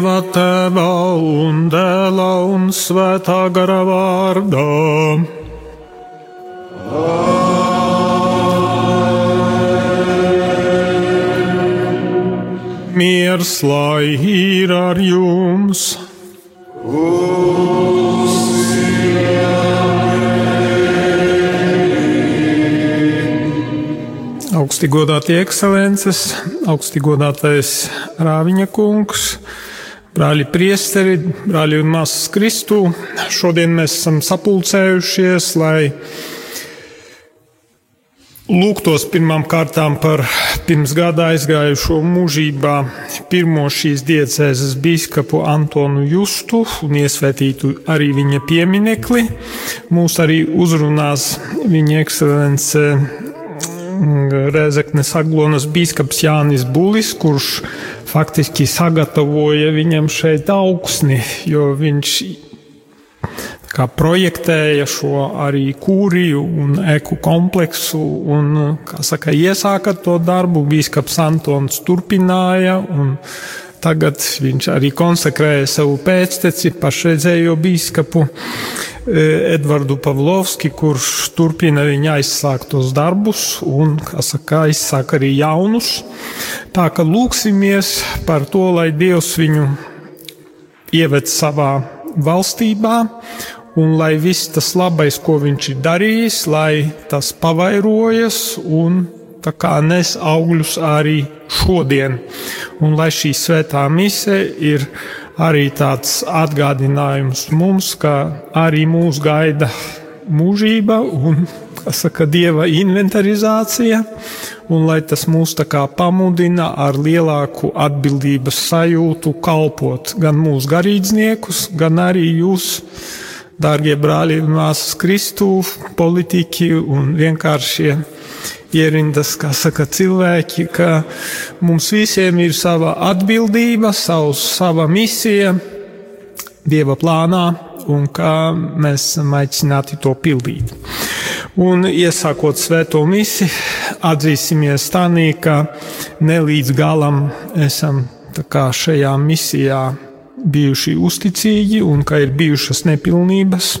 Dieva tēva un dēla un svētā gara vārdā. Miers lai ir ar jums! Augsti godātie ekscelences, augsti godātais Rāviņa kungs, brāļi priesteri, brāļi un māsas Kristū. Šodien mēs esam sapulcējušies, lai lūgtos pirmām kārtām par pirms gada aizgājušo mūžībā pirmo šīs diecēzes bīskapu Antonu Justu un iesvētītu arī viņa pieminekli. Mūs arī uzrunās viņa ekscelence Rēzeknes Aglonas bīskaps Jānis Bulis, kurš faktiski sagatavoja viņam šeit augsni, jo viņš kā projektēja šo arī kūriju un eku kompleksu un, kā saka, iesāka to darbu. Bīskaps Antons turpināja un tagad viņš arī konsekrēja savu pēcteci, pašreizējo bīskapu. Edvardu Pavlovski, kurš turpina viņa aizsāktos darbus un, kā saka, aizsāk arī jaunus. Tā ka lūksimies par to, lai Dievs viņu ieved savā valstībā un lai viss tas labais, ko viņš ir darījis, lai tas pavairojas un nes augļus arī šodien. Un lai šī svētā mise ir arī tāds atgādinājums mums, ka arī mūs gaida mūžība un, saka, dieva inventarizācija, un lai tas mūs tā kā pamudina ar lielāku atbildības sajūtu kalpot gan mūsu garīdzniekus, gan arī jūs, dārgie brāļi un māsas Kristū, politiķi un vienkāršie ierindas, kā saka cilvēki, ka mums visiem ir sava atbildība, savs, sava misija Dieva plānā un kā mēs esam aicināti to pildīt. Un iesākot svēto misi, atzīsimies tādā, ka ne līdz galam esam šajā misijā bijuši uzticīgi un ka ir bijušas nepilnības.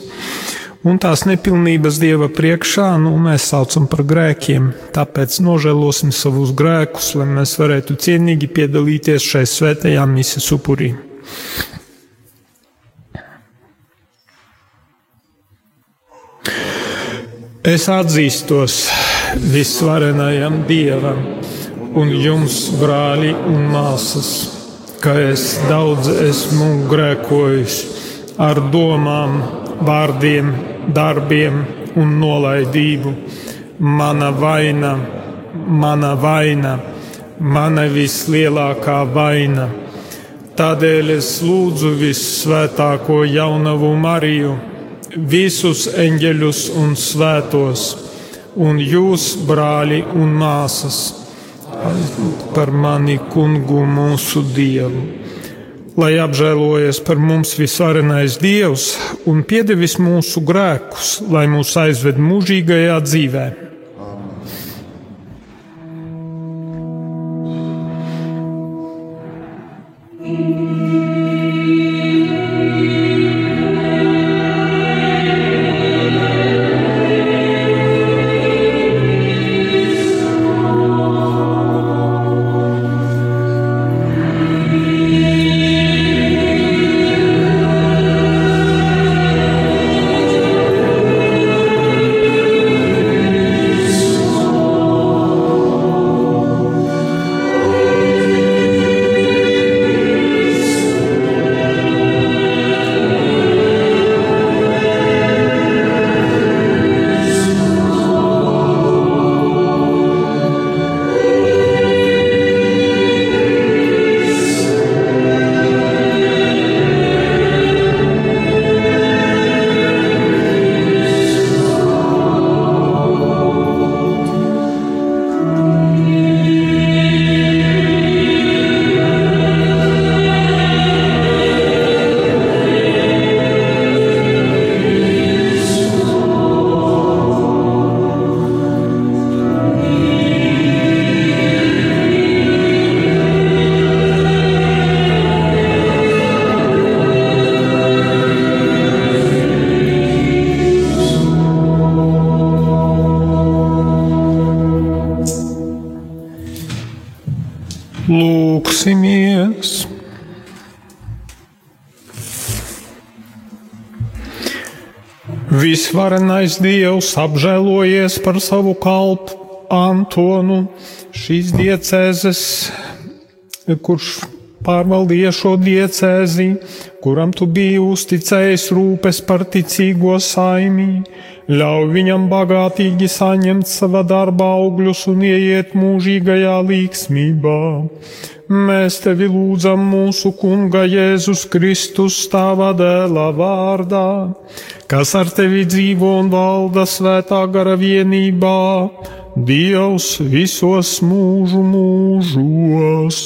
Un tās nepilnības Dieva priekšā nu, mēs saucam par grēkiem. Tāpēc nožēlosim savus grēkus, lai mēs varētu cienīgi piedalīties šai svētajā misijas upurī. Es atzīstos visvarenajam Dievam un jums, brāļi un māsas, ka es daudz esmu grēkojis ar domām, vārdiem, darbiem un nolaidību. Mana vaina, mana vaina, mana vislielākā vaina. Tādēļ es lūdzu visvētāko jaunavu Mariju, visus eņģeļus un svētos, un jūs, brāļi un māsas, par mani kungu mūsu Dievu lai apžēlojies par mums visvarenais Dievs un piedevis mūsu grēkus, lai mūs aizved mūžīgajā dzīvēm. Visvarenais Dievs apžēlojies par savu kalpu Antonu, šīs diecēzes, kurš pārvaldīja šo diecēzi, kuram tu biji uzticējis rūpes par ticīgo saimī, ļauj viņam bagātīgi saņemt sava darba augļus un ieiet mūžīgajā līksmībā. Mēs tevi lūdzam mūsu Kunga Jēzus Kristus stāvā dēlā vārdā, kas ar tevi dzīvo un valda svētā gara vienībā, Dievs visos mūžu mūžos.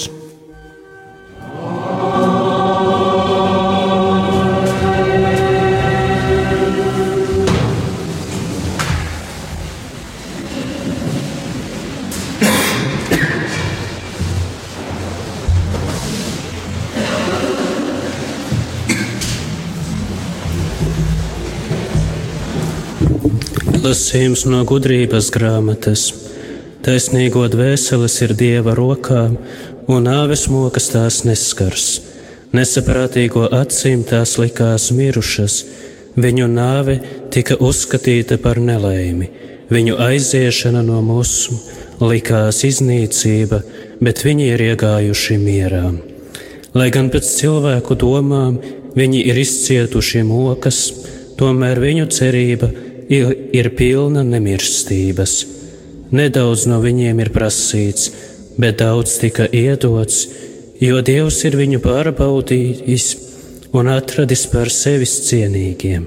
Lasījums no gudrības grāmatas. Taisnīgo dvēseles ir dieva rokā, un nāves mokas tās neskars. Nesaprātīgo acīm tās likās mirušas, viņu nāve tika uzskatīta par nelaimi, viņu aiziešana no mūsu likās iznīcība, bet viņi ir iegājuši mierā. Lai gan pēc cilvēku domām viņi ir izcietuši mokas, tomēr viņu cerība ir ir pilna nemirstības. Nedaudz no viņiem ir prasīts, bet daudz tika iedots, jo Dievs ir viņu pārbaudījis un atradis par sevis cienīgiem.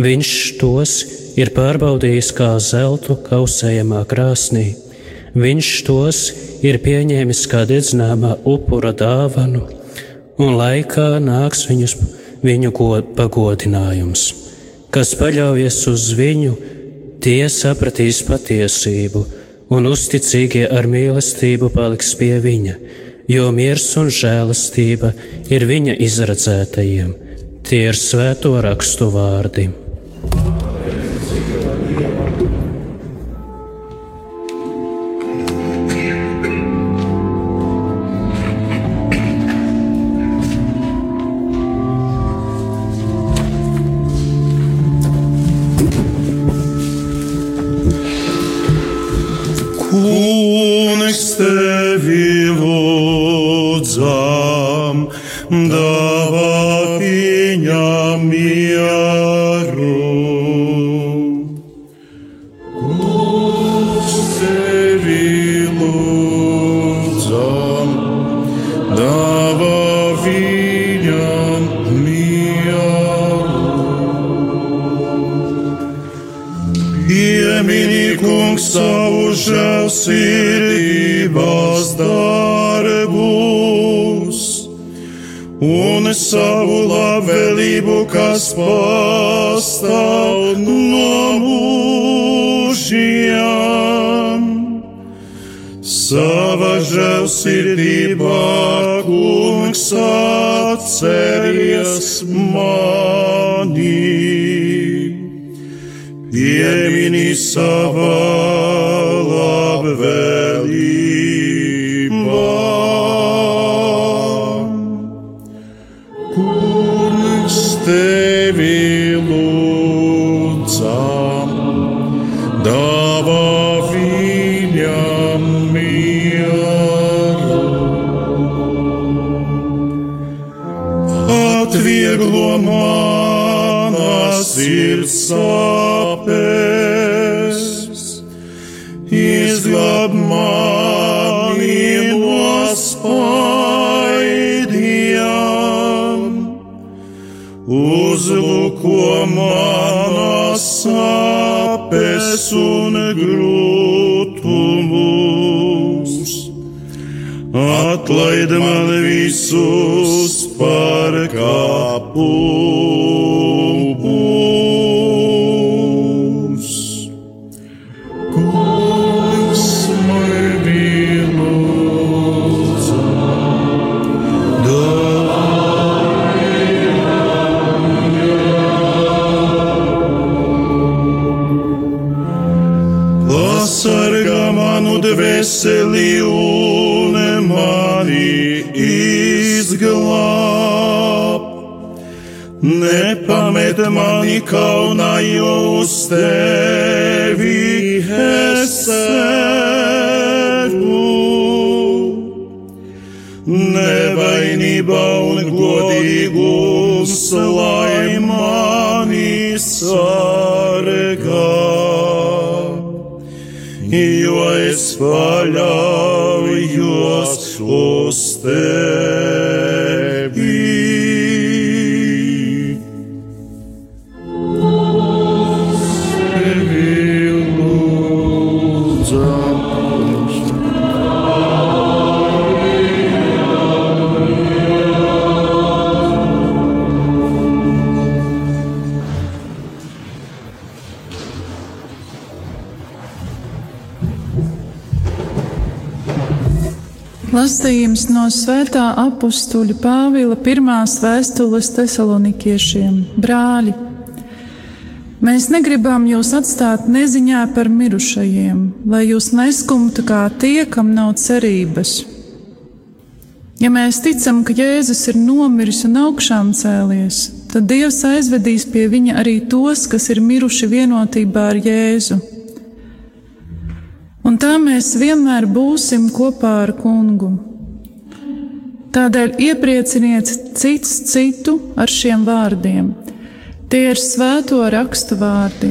Viņš tos ir pārbaudījis kā zeltu kausējamā krāsnī. Viņš tos ir pieņēmis kā dedzināmā upura dāvanu, un laikā nāks viņus, viņu pagodinājums kas paļaujas uz viņu, tie sapratīs patiesību, un uzticīgie ar mīlestību paliks pie viņa, jo miers un žēlastība ir viņa izredzētajiem. Tie ir svēto rakstu vārdi. Dvēseli un mani izglāb. Nepamet mani kaunā jūs tevi eseru. Nevainība un godīgums, lai mani sargā, paļaujos uz tevi. Lasījums no Svētā apstuļa Pāvila pirmās vēstules tesalonikiešiem. Brāļi, mēs negribam jūs atstāt neziņā par mirušajiem, lai jūs neskumtu kā tie, kam nav cerības. Ja mēs ticam, ka Jēzus ir nomiris un augšām cēlies, tad Dievs aizvedīs pie viņa arī tos, kas ir miruši vienotībā ar Jēzu un tā mēs vienmēr būsim kopā ar kungu. Tādēļ ieprieciniet cits citu ar šiem vārdiem. Tie ir svēto rakstu vārdi.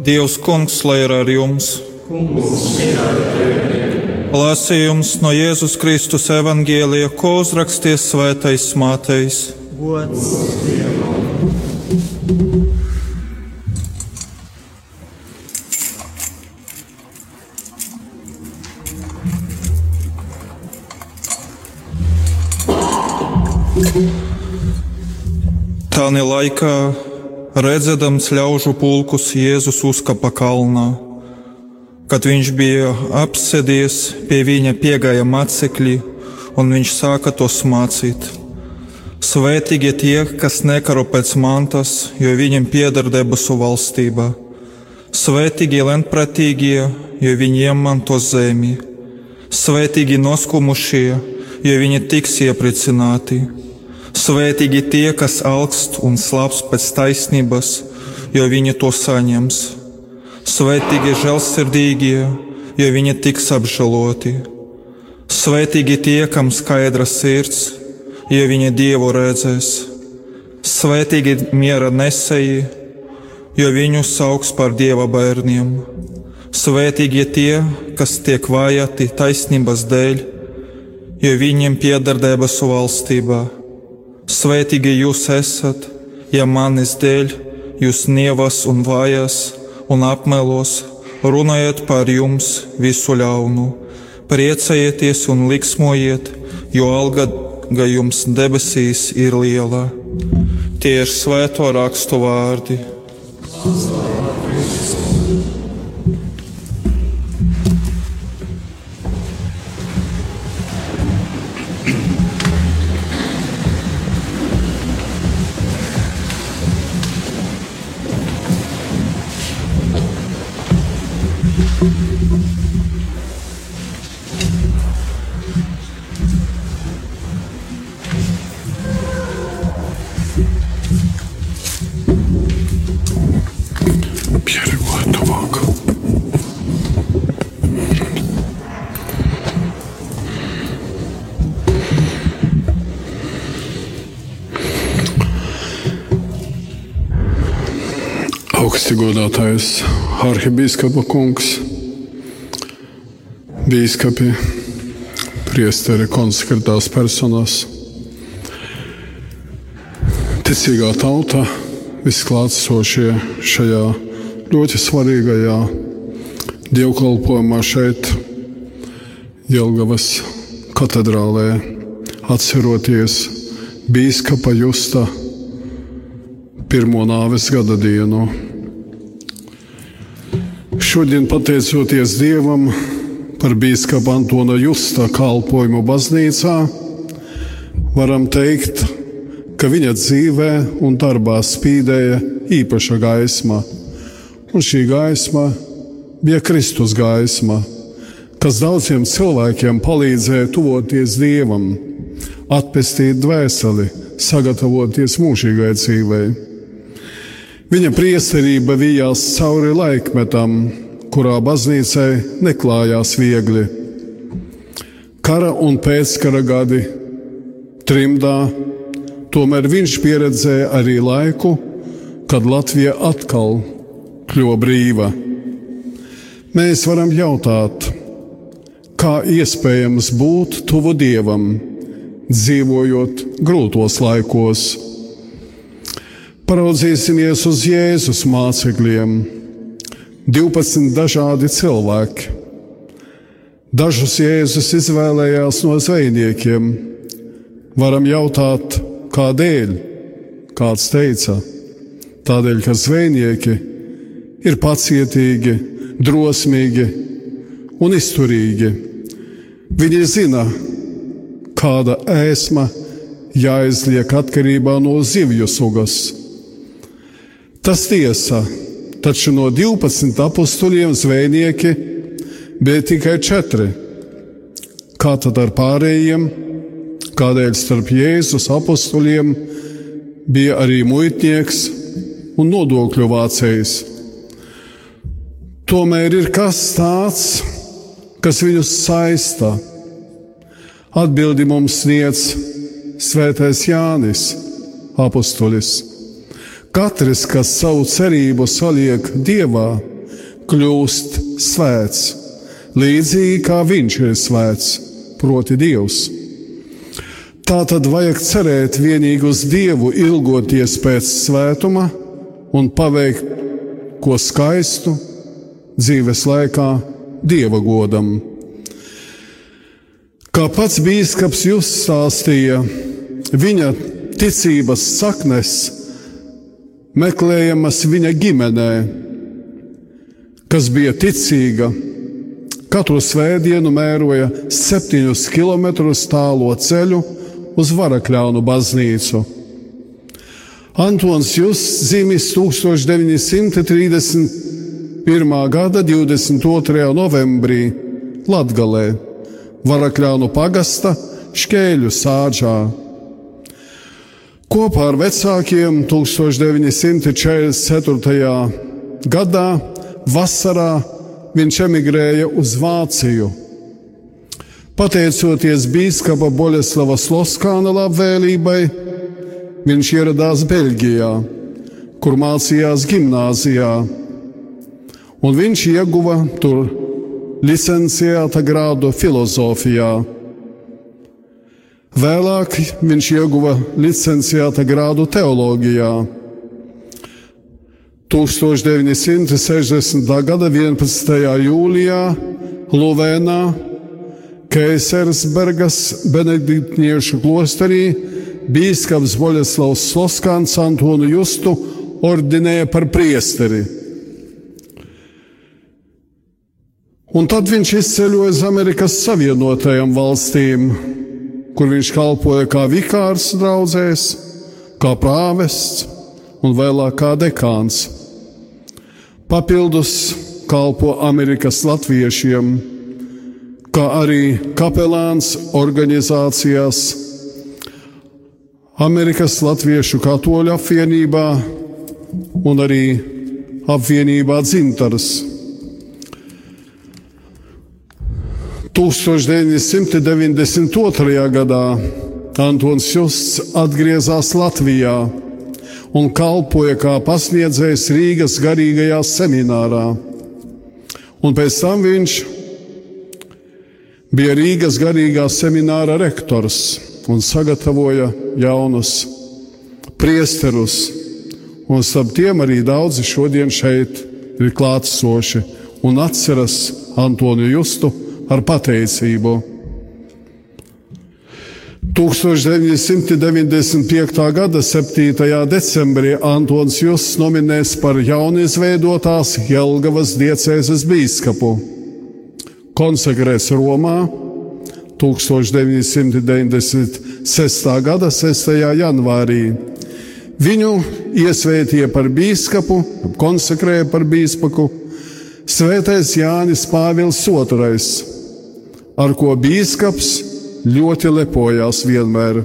Dievs, kungs, lai ir ar jums! Lasījums no Jēzus Kristus evangēlija, ko uzraksties svētais mātejs. Tāni laikā Redzēdams ļaužu pulkus, Jēzus uzkapa kalnā. Kad viņš bija apsēdies, pie viņa piegāja mācekļi, un viņš sāka tos mācīt. Svētīgi tie, kas nekaro pēc mantas, jo viņiem pieder debesu valstība. Svētīgi lentpratīgie, jo viņiem mantos zemi. Svētīgi noskumušie, jo viņi tiks iepriecināti. Svētīgi tie, kas augst un slāps pēc taisnības, jo viņi to saņems. Svētīgi žēlsirdīgie, jo viņi tiks apžēloti. Svētīgi tie, kam skaidra sirds, jo viņi dievu redzēs. Svētīgi miera nesēji, jo viņu sauks par dieva bērniem. Svētīgi tie, kas tiek vajāti taisnības dēļ, jo viņiem pieder debesu valstībā. Svētīgi jūs esat, ja manis dēļ jūs nievas un vājas un apmelos, runājot par jums visu ļaunu. Priecājieties un liksmojiet, jo alga jums debesīs ir liela. Tie ir svēto rakstu vārdi. Pieregulēt arhibīskapa kungs, bīskapi, priesteri, konsekrētās personas, ticīgā tauta, visklātsošie šajā ļoti svarīgajā dievkalpojumā šeit, Jelgavas katedrālē, atceroties bīskapa justa pirmo nāves gada dienu. Šodien, pateicoties Dievam par biskupa Antona Justa kalpošanu baznīcā, varam teikt, ka viņa dzīvē un darbā spīdēja īpaša gaisma, un šī gaisma bija Kristus gaisma, kas daudziem cilvēkiem palīdzēja tuvoties Dievam, atpestīt dvēseli, sagatavoties mūžīgai dzīvei. Viņa priesterība vijās cauri laikmetam, kurā baznīcai neklājās viegli. Kara un pēckara gadi, trimdā, tomēr viņš pieredzēja arī laiku, kad Latvija atkal kļuva brīva. Mēs varam jautāt, kā iespējams būt tuvu Dievam, dzīvojot grūtos laikos. Paraudzīsimies uz Jēzus mācekļiem. 12 dažādi cilvēki. Dažus Jēzus izvēlējās no zvejniekiem. Varam jautāt, kādēļ? Kāds teica, tādēļ, ka zvejnieki ir pacietīgi, drosmīgi un izturīgi. Viņi zina, kāda ēsma jāizliek atkarībā no zivju sugas. Tas tiesa, taču no 12 apstuļiem zvejnieki bija tikai četri. Kā tad ar pārējiem? Kādēļ starp Jēzus apstuļiem bija arī muitnieks un nodokļu vācējs? Tomēr ir kas tāds, kas viņus saista. Atbildi mums sniedz Svētais Jānis, apustulis. Katrs, kas savu cerību saliek Dievā, kļūst svēts, līdzīgi kā Viņš ir svēts, proti Dievs. Tā tad vajag cerēt vienīgi uz Dievu, ilgoties pēc svētuma un paveikt ko skaistu dzīves laikā Dieva godam. Kā pats bīskaps jūs stāstīja, viņa ticības saknes meklējamas viņa ģimenē, kas bija ticīga. Katru svētdienu mēroja septiņus kilometrus tālo ceļu uz Varakļānu baznīcu. Antons Justs dzimis 1931. gada 22. novembrī Latgalē, Varakļānu pagasta Škēļu sāģā. Kopā ar vecākiem 1944. gadā vasarā viņš emigrēja uz Vāciju. Pateicoties biskupa Boļeslava Sloskāna labvēlībai, viņš ieradās Beļģijā, kur mācījās gimnāzijā, un viņš ieguva tur licenciēta grādu filozofijā. Vēlāk viņš ieguva licenciāta grādu teoloģijā. 1960. gada 11. jūlijā Luvēnā Keisersbergas benediktiešu klosterī bīskaps Boļeslavs Sloskāns Antonu Justu ordinēja par priesteri. Un tad viņš izceļoja uz Amerikas Savienotajām valstīm, kur viņš kalpoja kā vikārs draudzēs, kā prāvests un vēlāk kā dekāns. Papildus kalpo Amerikas latviešiem, kā arī kapelāns organizācijās Amerikas Latviešu katoļu apvienībā un arī apvienībā dzimtaras. 1992. gadā Antons Justs atgriezās Latvijā un kalpoja kā pasniedzējs Rīgas garīgajā seminārā. Un pēc tam viņš bija Rīgas garīgā semināra rektors un sagatavoja jaunus priesterus. Un starp tiem arī daudzi šodien šeit ir klātsoši un atceras Antoni Justu ar pateicību. 1995. gada 7. decembrī Antons Justs nominēts par jaunizveidotās Jelgavas diecēzes bīskapu. Konsekrēts Romā 1996. gada 6. janvārī. Viņu iesvētīja par bīskapu, konsekrēja par bīspaku Svētais Jānis Pāvils II, ar ko bīskaps ļoti lepojās vienmēr.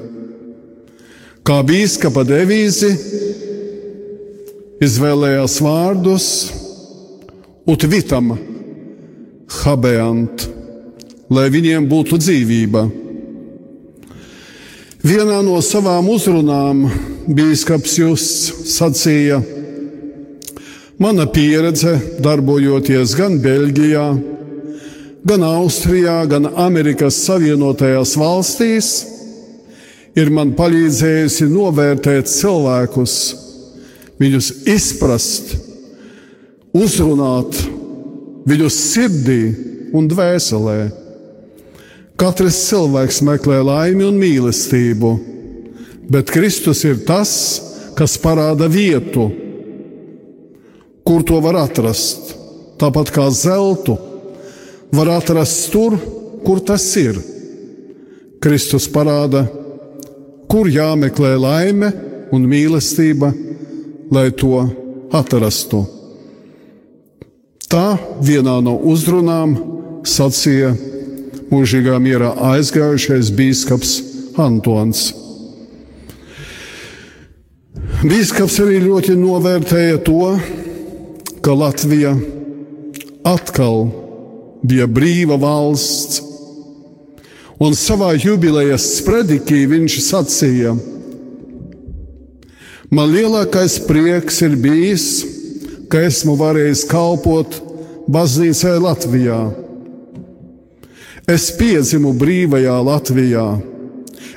Kā biskupa devīzi izvēlējās vārdus ut vitam, habeant, lai viņiem būtu dzīvība. Vienā no savām uzrunām biskups Justs sacīja: Mana pieredze darbojoties gan Beļģijā, gan Austrijā, gan Amerikas Savienotajās valstīs ir man palīdzējusi novērtēt cilvēkus, viņus izprast, uzrunāt viņus sirdī un dvēselē. Katrs cilvēks meklē laimi un mīlestību, bet Kristus ir tas, kas parāda vietu, kur to var atrast. Tāpat kā zeltu var atrast tur, kur tas ir. Kristus parāda, kur jāmeklē laime un mīlestība, lai to atrastu. Tā vienā no uzrunām sacīja mūžīgā mierā aizgājušais biskups Antons. Bīskaps arī ļoti novērtēja to, ka Latvija atkal bija brīva valsts. Un savā jubilejas predikī viņš sacīja: Man lielākais prieks ir bijis, ka esmu varējis kalpot baznīcai Latvijā. Es piedzimu brīvajā Latvijā.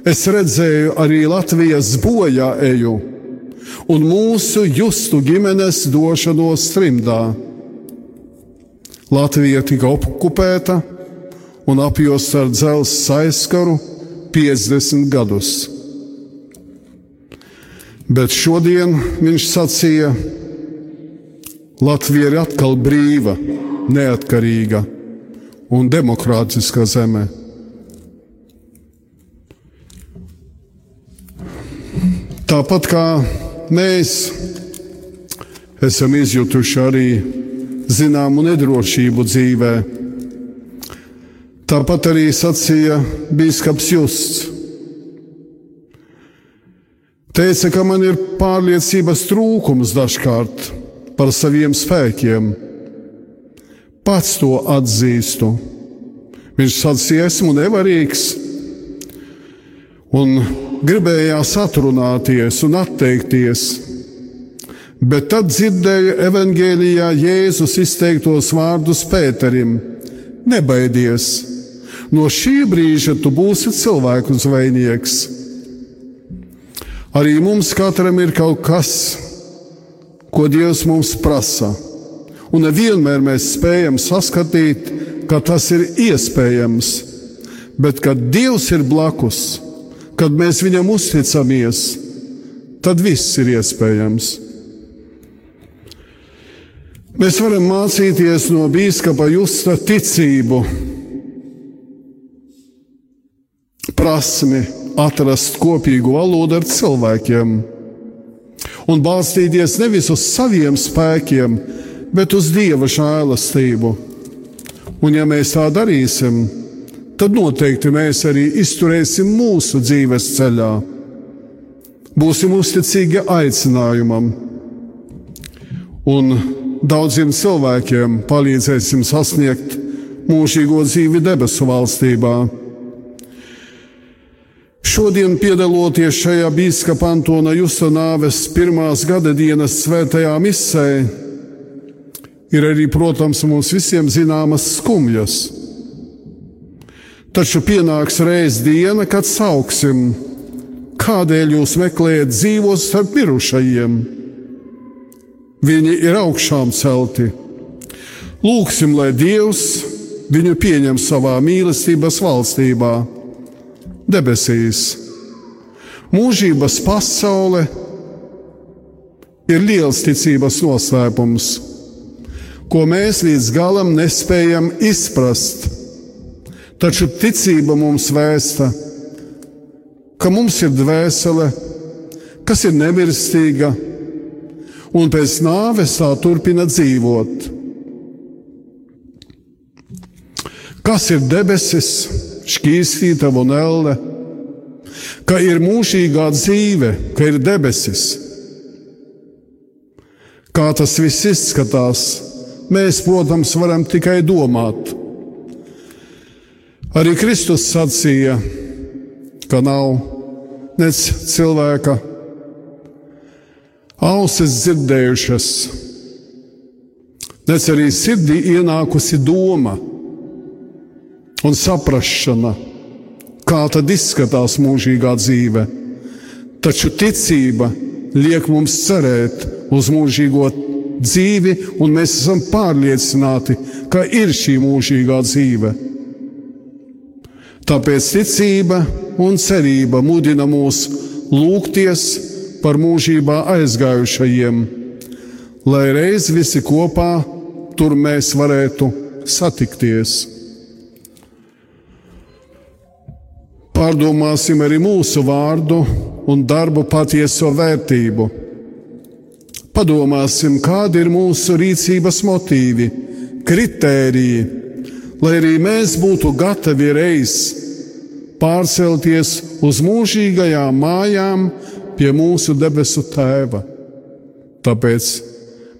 Es redzēju arī Latvijas bojā eju un mūsu justu ģimenes došanos trimdā. Latvija tika okupēta un apjosta ar dzelzceļa aizskaru 50 gadus. Bet šodien viņš sacīja, Latvija ir atkal brīva, neatkarīga un demokrātiska zeme. Tāpat kā mēs esam izjutuši arī zināmu nedrošību dzīvē. Tāpat arī sacīja Bīskaps Justs. Teica, ka man ir pārliecības trūkums dažkārt par saviem spēkiem. Pats to atzīstu. Viņš sacīja, esmu nevarīgs un gribējās atrunāties un atteikties Bet tad dzirdēju evangēlijā Jēzus izteiktos vārdus Pēterim: Nebaidies, no šī brīža tu būsi cilvēku zvejnieks. Arī mums katram ir kaut kas, ko Dievs mums prasa, un nevienmēr mēs spējam saskatīt, ka tas ir iespējams. Bet, kad Dievs ir blakus, kad mēs viņam uzticamies, tad viss ir iespējams. Mēs varam mācīties no biskupa Justa ticību, prasmi atrast kopīgu valodu ar cilvēkiem un balstīties nevis uz saviem spēkiem, bet uz Dieva žēlastību. Un ja mēs tā darīsim, tad noteikti mēs arī izturēsim mūsu dzīves ceļā. Būsim uzticīgi aicinājumam, un daudziem cilvēkiem palīdzēsim sasniegt mūžīgo dzīvi debesu valstībā. Šodien, piedaloties šajā biskupa Antona Justa nāves pirmās gada dienas svētajā misē, ir arī, protams, mums visiem zināmas skumjas. Taču pienāks reiz diena, kad sauksim, kādēļ jūs meklējat dzīvos starp mirušajiem. Viņi ir augšām celti. Lūksim, lai Dievs viņu pieņem savā mīlestības valstībā debesīs. Mūžības pasaule ir liels ticības noslēpums, ko mēs līdz galam nespējam izprast. Taču ticība mums vēsta, ka mums ir dvēsele, kas ir nemirstīga, un pēc nāves tā turpina dzīvot. Kas ir debesis? šķīstītava un elle, ka ir mūžīgā dzīve, ka ir debesis. Kā tas viss izskatās, mēs, protams, varam tikai domāt. Arī Kristus sacīja, ka nav nec cilvēka ausis dzirdējušas, nec arī sirdī ienākusi doma un saprāšana, kā tad izskatās mūžīgā dzīve. Taču ticība liek mums cerēt uz mūžīgo dzīvi, un mēs esam pārliecināti, ka ir šī mūžīgā dzīve. Tāpēc ticība un cerība mudina mūs lūgties par mūžībā aizgājušajiem, lai reiz visi kopā tur mēs varētu satikties. Pārdomāsim arī mūsu vārdu un darbu patieso vērtību. Padomāsim, kādi ir mūsu rīcības motīvi, kritēriji, lai arī mēs būtu gatavi reiz pārcelties uz mūžīgajām mājām pie mūsu debesu Tēva. Tāpēc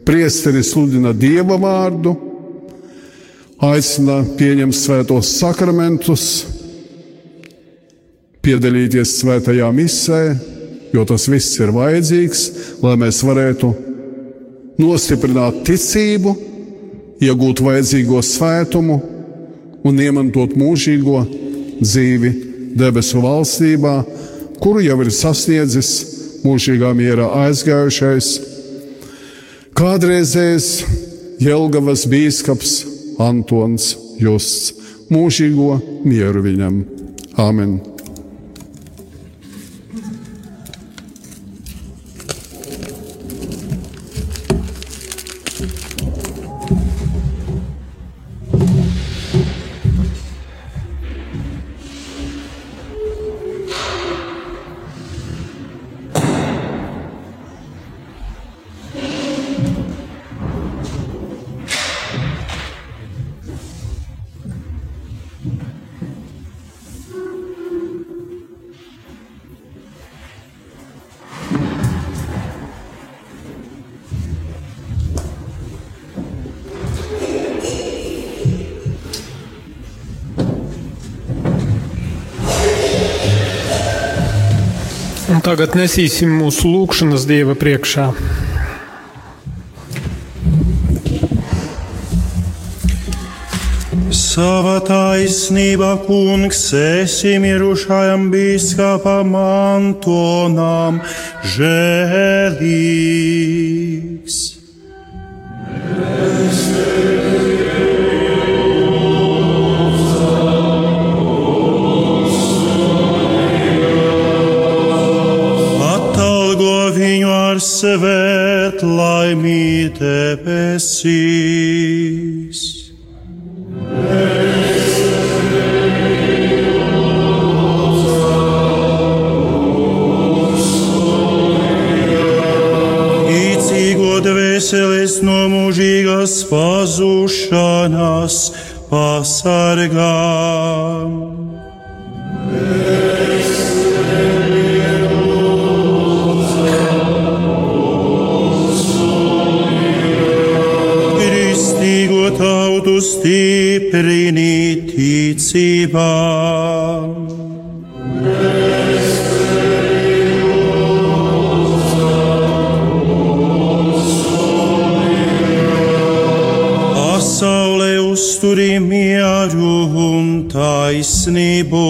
priesteris sludina Dieva vārdu, aicina pieņemt svētos sakramentus piedalīties svētajā misē, jo tas viss ir vajadzīgs, lai mēs varētu nostiprināt ticību, iegūt vajadzīgo svētumu un iemantot mūžīgo dzīvi debesu valstībā, kuru jau ir sasniedzis mūžīgā mierā aizgājušais, kādreizējais Jelgavas bīskaps Antons Justs. Mūžīgo mieru viņam! Āmen! Tagad nesīsim mūsu lūgšanas Dieva priekšā. Sava taisnība, kungs, esi mirušajam biskupam Antonam žēlīgs. Viņu ar svēt laimī debesīs. Īcīgo dvēseles no mūžīgās pazušanas pasargā. Kristīgo tautu stiprini ticībā. Pasaulē uzturī mieru un taisnību.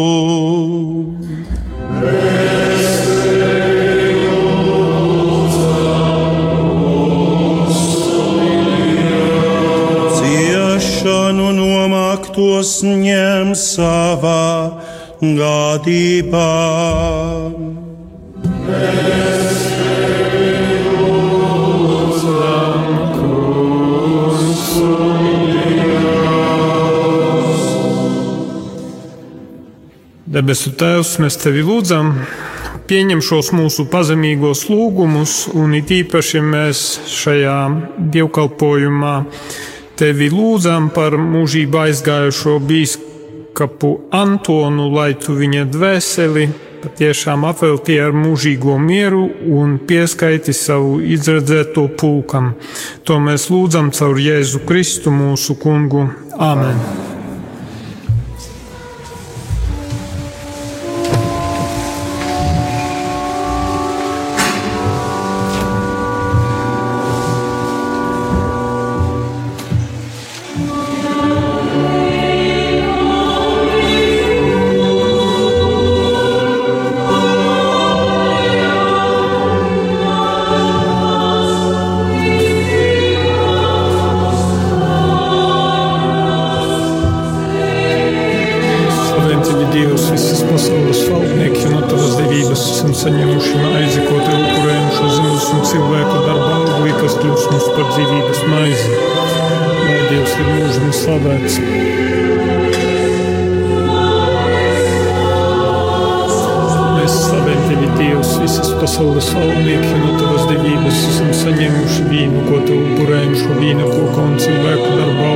Nomaktos ņem savā gādībā. Debesu Tēvs, mēs tevi lūdzam, pieņem šos mūsu pazemīgos lūgumus, un it īpaši mēs šajā dievkalpojumā tevi lūdzam par mūžībā aizgājušo bīskapu Antonu, lai tu viņa dvēseli patiešām apveltīji ar mūžīgo mieru un pieskaiti savu izredzēto pulkam. To mēs lūdzam caur Jēzu Kristu mūsu kungu. Āmen! Slavējam ir mūžam slavēts. Mēs slavējam tevi, Dievs, visas pasaules valdnieki, no tavas devības esam saņēmuši vīnu, ko te upurējam šo vīna koku un cilvēku darba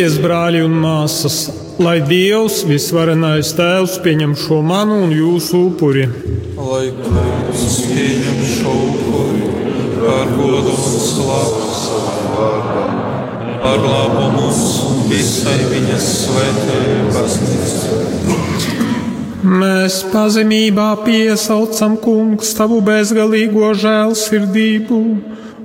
Lūdzieties, brāļi un māsas, lai Dievs, visvarenais Tēvs, pieņem šo manu un jūsu upuri. Lai Kungs pieņem šo upuri par godu un slavu savā vārdā, par labu mums visai viņas svētajai baznīcai. Mēs pazemībā piesaucam, Kungs, tavu bezgalīgo žēlsirdību,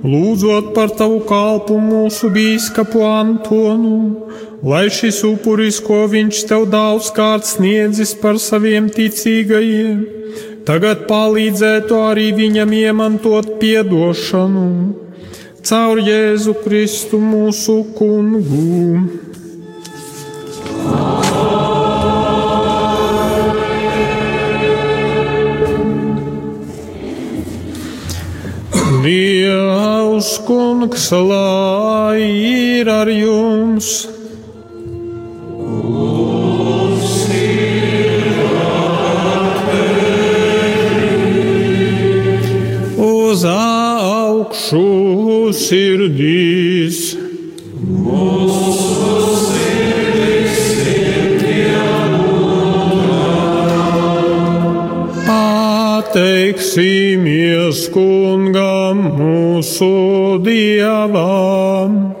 lūdzot par tavu kalpu mūsu bīskapu Antonu, lai šis upuris, ko viņš tev daudz kārt sniedzis par saviem ticīgajiem, tagad palīdzētu arī viņam iemantot piedošanu caur Jēzu Kristu mūsu kungu. Dievs, kungs, lai ir ar jums! Uz augšu sirdīs! Pateiksimies kungam mūsu dievam!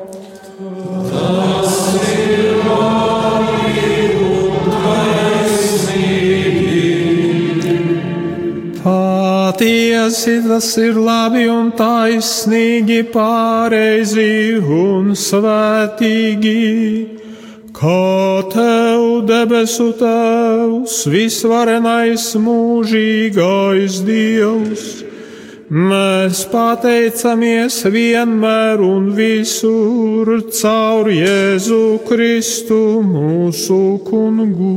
Patiesi tas ir labi un taisnīgi, pareizi un svētīgi, kā tev debesu tevs, visvarenais mūžīgais Dievs. Mēs pateicamies vienmēr un visur caur Jēzu Kristu mūsu kungu.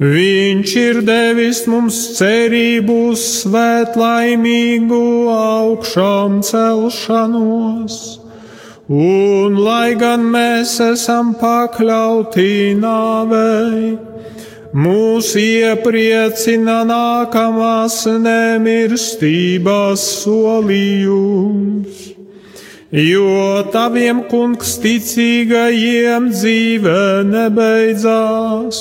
Viņš ir devis mums cerību svētlaimīgu augšām celšanos, un lai gan mēs esam pakļauti nāvei, mūs iepriecina nākamās nemirstības solījums. Jo taviem kungs ticīgajiem dzīve nebeidzās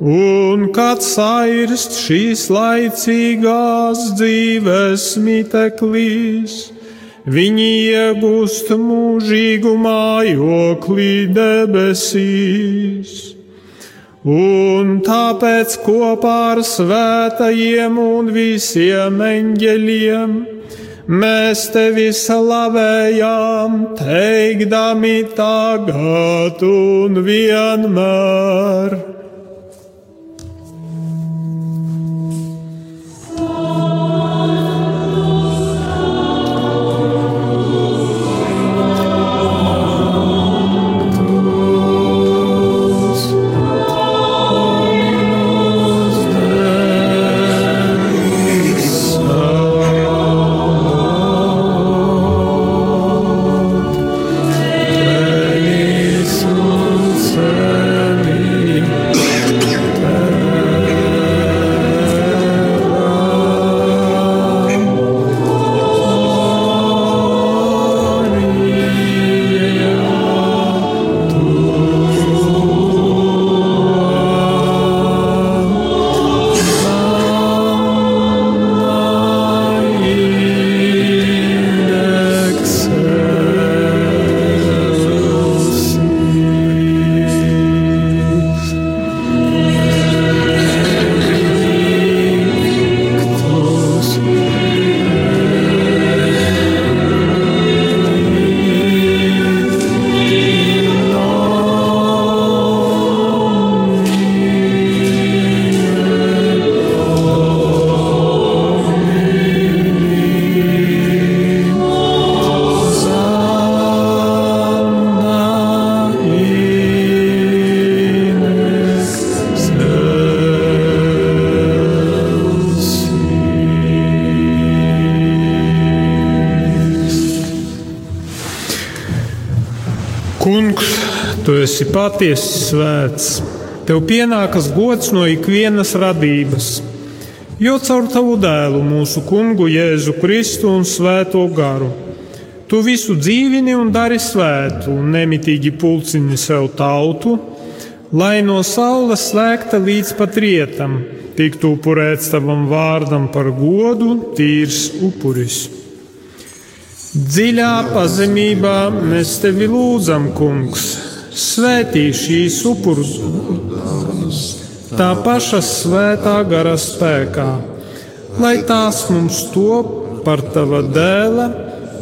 Un kad sairst šīs laicīgās dzīves miteklīs, viņi iegūst mūžīgu mājokli debesīs. Un tāpēc kopā ar svētajiem un visiem eņģeļiem mēs tevi slavējām, teikdami tagad un vienmēr. Patiesi svēts. Tev pienākas gods no ikvienas radības, jo caur tavu dēlu, mūsu kungu Jēzu Kristu un Svēto garu, Tu visu dzīvini un dari svētu, un nemitīgi pulcini sev tautu, lai no saules slēgta līdz pat rietam, tiktu upurēts tavam vārdam par godu, tīrs upuris. Dziļā pazemībā mēs tevi lūdzam, kungs, svētī šīs upurus, tā paša svētā gara spēkā, lai tās mums top par tava dēla,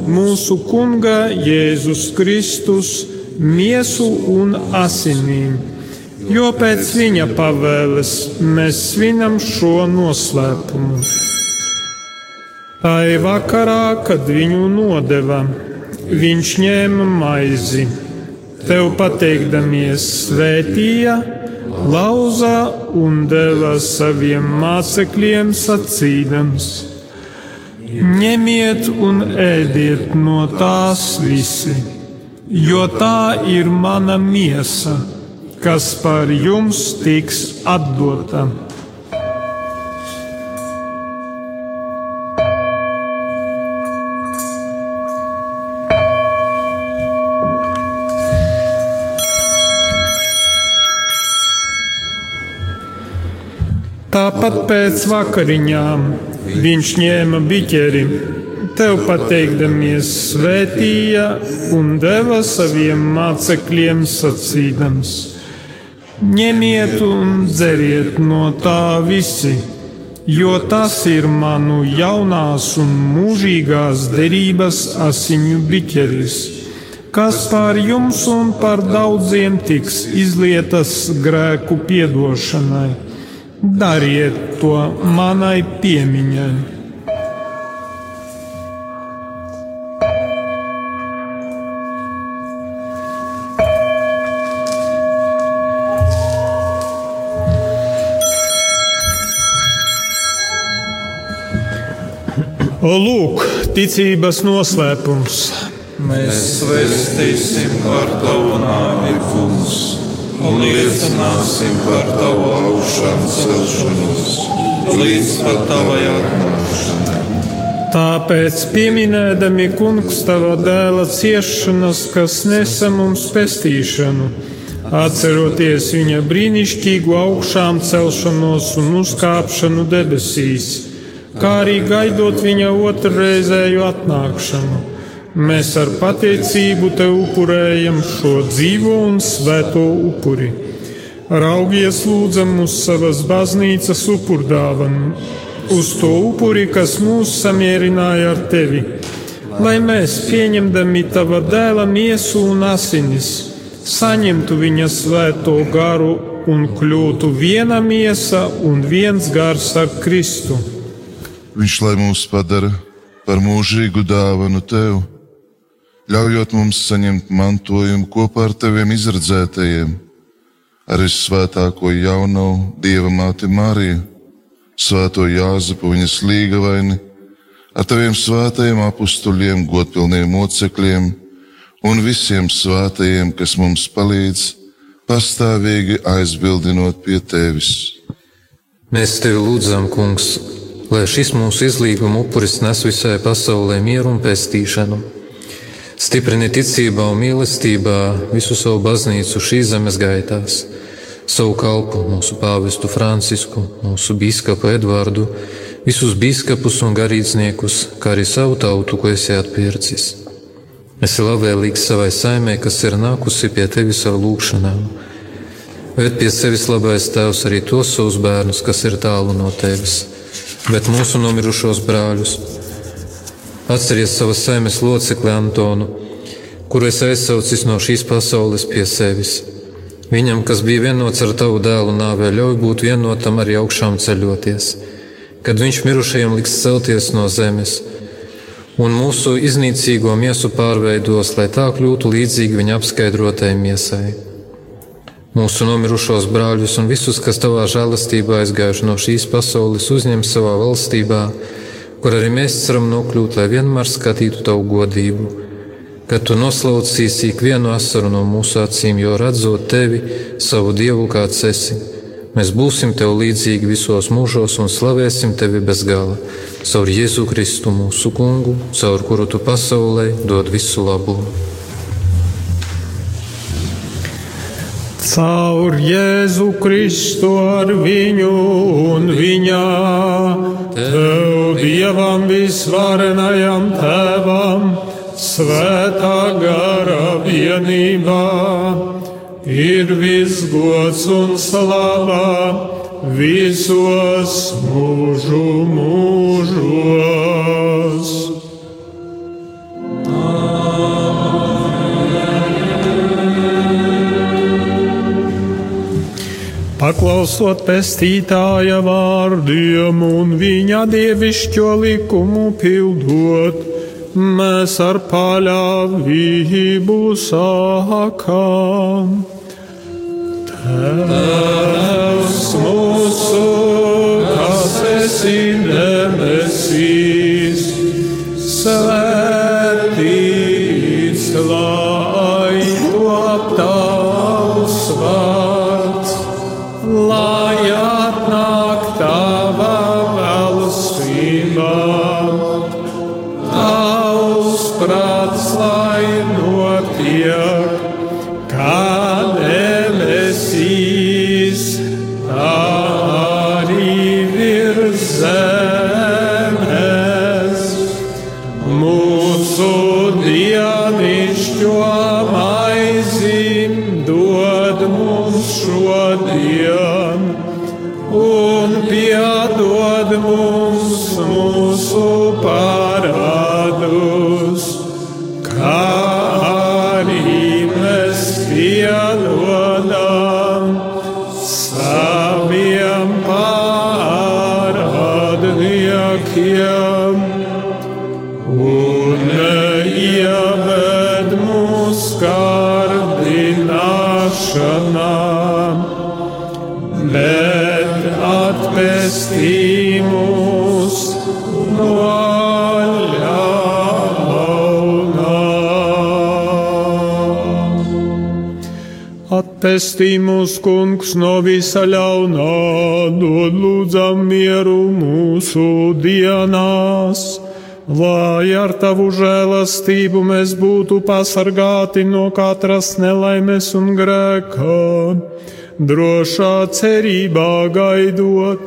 mūsu kunga Jēzus Kristus, miesu un asinīm. Jo pēc viņa pavēles mēs svinam šo noslēpumu. Tā ir vakarā, kad viņu nodeva, viņš ņēma maizi, tev pateikdamies svētīja, lauza un deva saviem mācekļiem sacīdams: Ņemiet un ēdiet no tās visi, jo tā ir mana miesa kas par jums tiks atdota. Tāpat pēc vakariņām. Viņš ņēma biķeri. Tev pateikdamies, svētīja un deva saviem mācekļiem sacīdams: Ņemiet un dzeriet no tā visi, jo tas ir manu jaunās un mūžīgās derības asiņu biķeris, kas pār jums un par daudziem tiks izlietas grēku piedošanai. Dariet to manai piemiņai. Lūk, ticības noslēpums. Mēs svēstīsim par tavu nāvi, kungs, un liecināsim par tavu augšanu celšanos, līdz pat tavai atnākšanai. Tāpēc, pieminēdami kungs tava dēla ciešanas, kas nesa mums pestīšanu, atceroties viņa brīnišķīgu augšām celšanos un uzkāpšanu debesīs kā arī gaidot viņa otrreizēju atnākšanu. Mēs ar pateicību te upurējam šo dzīvo un svēto upuri. Raugies lūdzam uz savas baznīcas upurdāvanu, uz to upuri, kas mūs samierināja ar tevi, lai mēs pieņemdami tava dēla miesu un asinis, saņemtu viņa svēto garu un kļūtu viena miesa un viens gars ar Kristu. Viņš lai mūs padara par mūžīgu dāvanu tev, ļaujot mums saņemt mantojumu kopā ar teviem izredzētajiem, arī svētāko jauno Dieva māti Mariju, svēto Jāzepu viņas līgavaini, ar teviem svētajiem apstuļiem, godpilniem mocekļiem un visiem svētajiem, kas mums palīdz pastāvīgi aizbildinot pie tevis. Mēs tevi lūdzam, Kungs, lai šis mūsu izlīguma upuris nes visai pasaulē mieru un pestīšanu. Stiprini ticībā un mīlestībā visu savu baznīcu šīs zemes gaitās, savu kalpu, mūsu pāvestu Francisku, mūsu biskupu Edvardu, visus biskupus un garīdzniekus, kā arī savu tautu, ko esi atpircis. Esi labvēlīgs savai saimē, kas ir nākusi pie tevis ar lūgšanām. Ved pie sevis labais tēvs arī tos savus bērnus, kas ir tālu no tevis bet mūsu nomirušos brāļus. Atceries savas saimes locekli Antonu, kuru es aizsaucis no šīs pasaules pie sevis. Viņam, kas bija vienots ar tavu dēlu nāvē, ļauj būt vienotam arī augšām ceļoties, kad viņš mirušajiem liks celties no zemes, un mūsu iznīcīgo miesu pārveidos, lai tā kļūtu līdzīga viņa apskaidrotai miesai mūsu nomirušos brāļus un visus, kas tavā žēlastībā aizgājuši no šīs pasaules, uzņem savā valstībā, kur arī mēs ceram nokļūt, lai vienmēr skatītu tavu godību. Kad tu noslaucīsi ikvienu asaru no mūsu acīm, jo redzot tevi, savu dievu, kāds esi, Mēs būsim tev līdzīgi visos mūžos un slavēsim tevi bez gala. Caur Jēzu Kristu mūsu kungu, caur kuru tu pasaulē dod visu labo. Caur Jēzu Kristu ar viņu un viņā, Tev Dievam visvarenajam Tēvam, Svētā gara vienībā ir visgods un slava visos mūžu mūžos. Paklausot pestītāja vārdiem un viņa dievišķo likumu pildot, mēs ar paļāvību sākām. Tēvs mūsu, kas esi debesīs, svētīts Atpestī mūsu kungs no visa ļaunā, dod lūdzam mieru mūsu dienās, lai ar tavu žēlastību mēs būtu pasargāti no katras nelaimes un grēkā, drošā cerībā gaidot.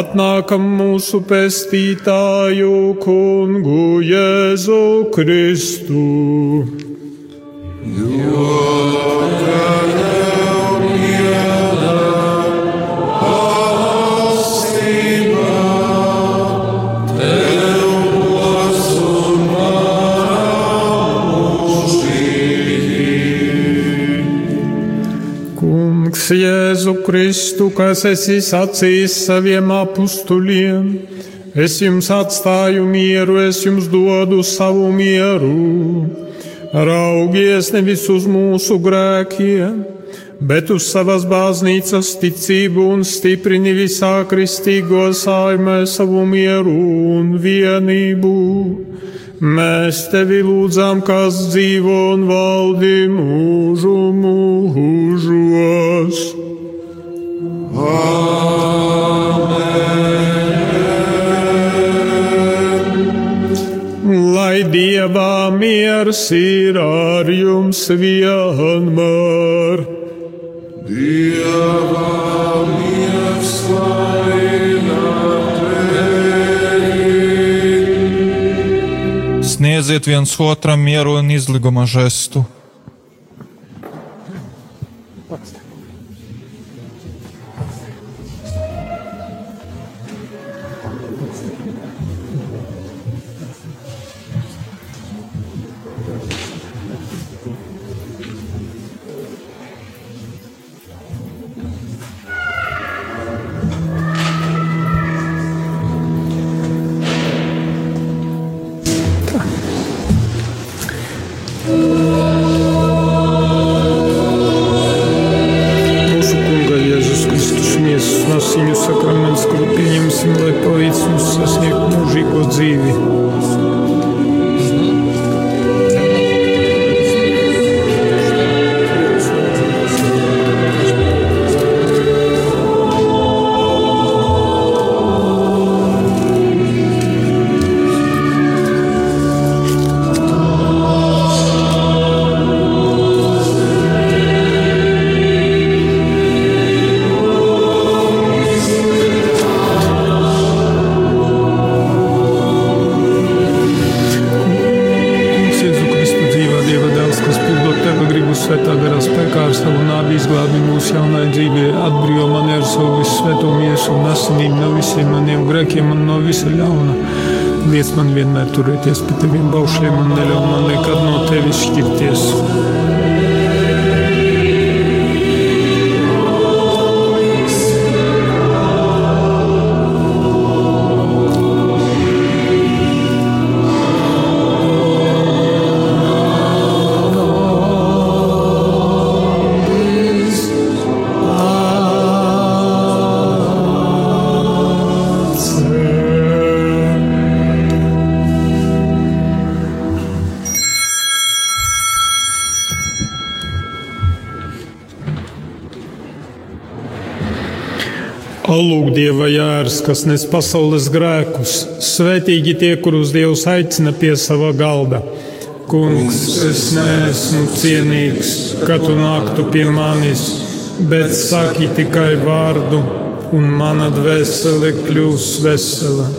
Atnākam mūsu pestītāju kungu Jēzu Kristu. Kungs Jēzu Kristu, kas esi sacījis saviem apustuliem, es jums atstāju mieru, es jums dodu savu mieru. Raugies nevis uz mūsu grēkiem, bet uz savas baznīcas ticību un stiprini visā kristīgo saimē savu mieru un vienību. Mēs tevi lūdzam, kas dzīvo un valdi mūžu mūžos. Lai Dievā miers ir ar jums vienmēr. Sniedziet viens otram mieru un izlīguma žestu. Lūk, Dieva jērs, kas nes pasaules grēkus, svētīgi tie, kurus Dievs aicina pie sava galda. Kungs, es neesmu cienīgs, ka tu nāktu pie manis, bet saki tikai vārdu, un mana dvēsele kļūs vesela.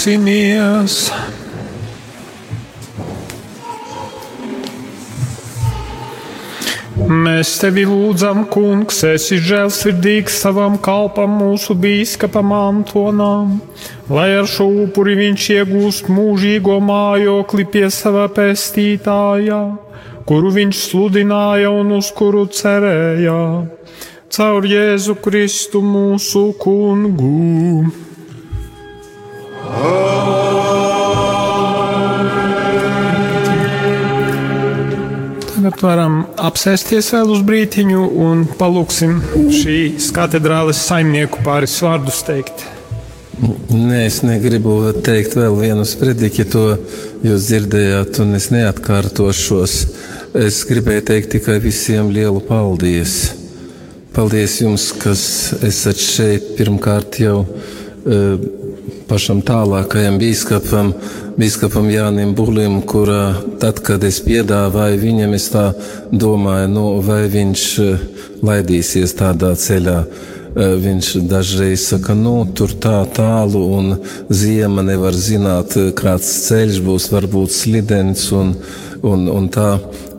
Lūksimies! Mēs tevi lūdzam, kungs, esi žēlsirdīgs savam kalpam, mūsu bīskapam Antonam, lai ar šo upuri viņš iegūst mūžīgo mājokli pie sava pestītājā, kuru viņš sludināja un uz kuru cerēja. Caur Jēzu Kristu mūsu kungu. Varam apsēsties vēl uz brītiņu un palūksim šīs katedrāles saimnieku pāris vārdus teikt. Nē, es negribu teikt vēl vienu sprediķi, to jūs dzirdējāt, un es neatkārtošos. Es gribēju teikt tikai visiem lielu paldies. Paldies jums, kas esat šeit pirmkārt jau. Uh, pašam tālākajam biskupam, biskupam Jānim Bulim, kurā tad, kad es piedāvāju viņam, es tā domāju, nu, vai viņš eh, laidīsies tādā ceļā. Eh, viņš dažreiz saka, nu, tur tā tālu, un ziema nevar zināt, eh, kāds ceļš būs, varbūt slidens un, un, un tā.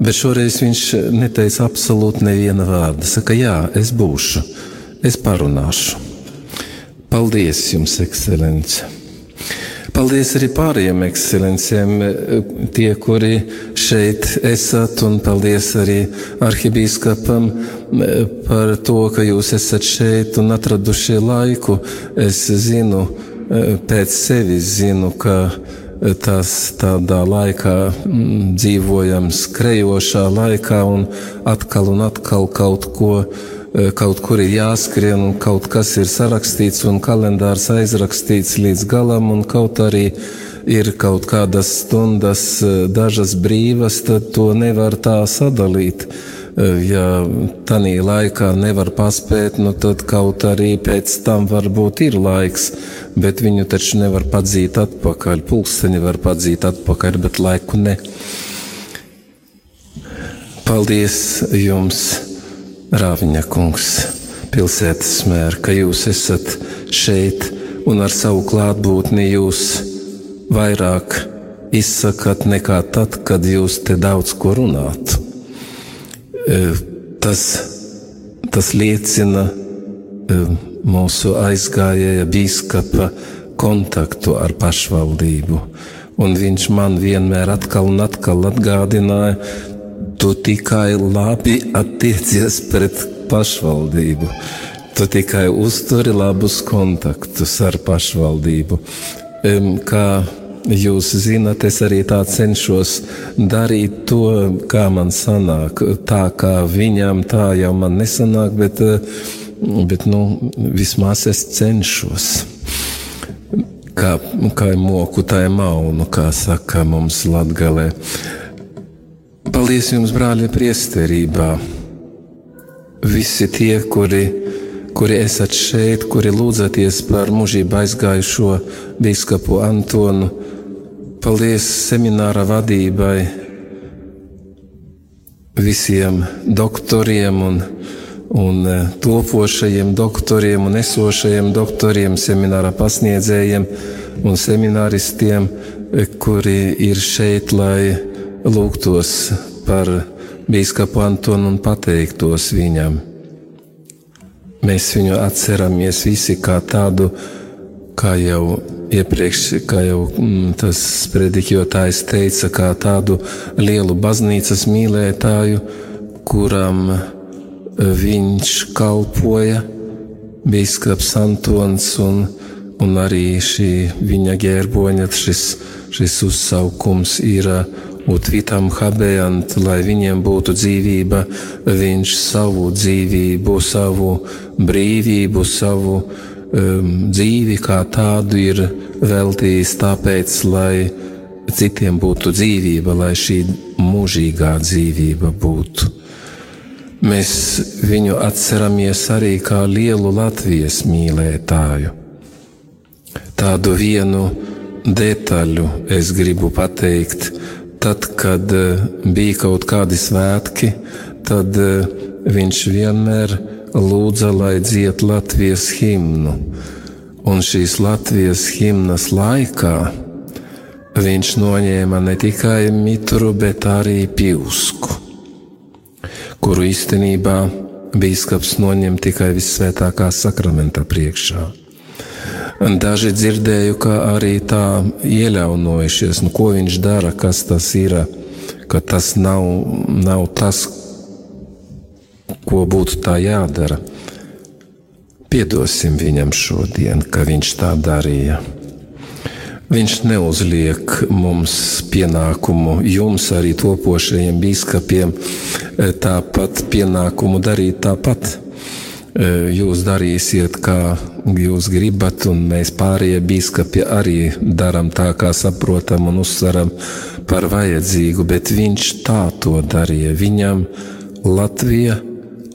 Bet šoreiz viņš neteica absolūti neviena vārda. Saka, jā, es būšu, es parunāšu. Paldies jums, ekscelence! Paldies arī pārējiem ekscelencēm, tie, kuri šeit esat, un paldies arī arhibīskapam par to, ka jūs esat šeit un atraduši laiku. Es zinu, pēc sevis zinu, ka tas tādā laikā dzīvojam skrejošā laikā un atkal un atkal kaut ko kaut kur ir jāskrien, kaut kas ir sarakstīts, un kalendārs aizrakstīts līdz galam, un kaut arī ir kaut kādas stundas, dažas brīvas, tad to nevar tā sadalīt. Ja tādā laikā nevar paspēt, nu tad kaut arī pēc tam varbūt ir laiks, bet viņu taču nevar padzīt atpakaļ. Pulksteni var padzīt atpakaļ, bet laiku ne. Paldies jums! Rāviņa kungs, pilsētas mēr, ka jūs esat šeit un ar savu klātbūtni jūs vairāk izsakat nekā tad, kad jūs te daudz ko runāt. E, tas, tas liecina e, mūsu aizgājēja bīskapa kontaktu ar pašvaldību. Un viņš man vienmēr atkal un atkal atgādināja, tu tikai labi attiecies pret pašvaldību. Tu tikai uzturi labus kontaktus ar pašvaldību. Kā jūs zinat, es arī tā cenšos darīt to, kā man sanāk. Tā kā viņam tā jau man nesanāk, bet, bet nu, vismaz es cenšos. Kā, kā moku, tā ir maunu, kā saka mums Latgalē. Paldies jums, brāļi, priesterībā! Visi tie, kuri, kuri esat šeit, kuri lūdzaties par mūžību aizgājušo biskupu Antonu, paldies semināra vadībai, visiem doktoriem un, un e, topošajiem doktoriem un esošajiem doktoriem, semināra pasniedzējiem un semināristiem, e, kuri ir šeit, lai lūgtos par Bīskapu Antonu un pateiktos viņam. Mēs viņu atceramies visi kā tādu, kā jau iepriekš, kā jau mm, tas predikotājs teica, kā tādu lielu baznīcas mīlētāju, kuram viņš kalpoja, Bīskaps Antons un, un arī šī viņa ģērboņa, šis, šis uzsaukums ir Utvitam habējant, lai viņiem būtu dzīvība, viņš savu dzīvību, savu brīvību, savu um, dzīvi kā tādu ir veltījis tāpēc, lai citiem būtu dzīvība, lai šī mūžīgā dzīvība būtu. Mēs viņu atceramies arī kā lielu Latvijas mīlētāju. Tādu vienu detaļu es gribu pateikt Tad, kad eh, bija kaut kādi svētki, tad eh, viņš vienmēr lūdza, lai dzied Latvijas himnu. Un šīs Latvijas himnas laikā viņš noņēma ne tikai mitru, bet arī pīlsku, kuru īstenībā bīskaps noņem tikai visvētākā sakramenta priekšā. Daži dzirdēju, ka arī tā ieļaunojušies, nu, ko viņš dara, kas tas ir, ka tas nav, nav tas, ko būtu tā jādara. Piedosim viņam šodien, ka viņš tā darīja. Viņš neuzliek mums pienākumu, jums arī topošajiem biskupiem, tāpat pienākumu darīt tāpat. Jūs darīsiet, kā jūs gribat, un mēs pārējie biskupi arī darām tā, kā saprotam un uzsveram par vajadzīgu, bet viņš tā to darīja. Viņam Latvija,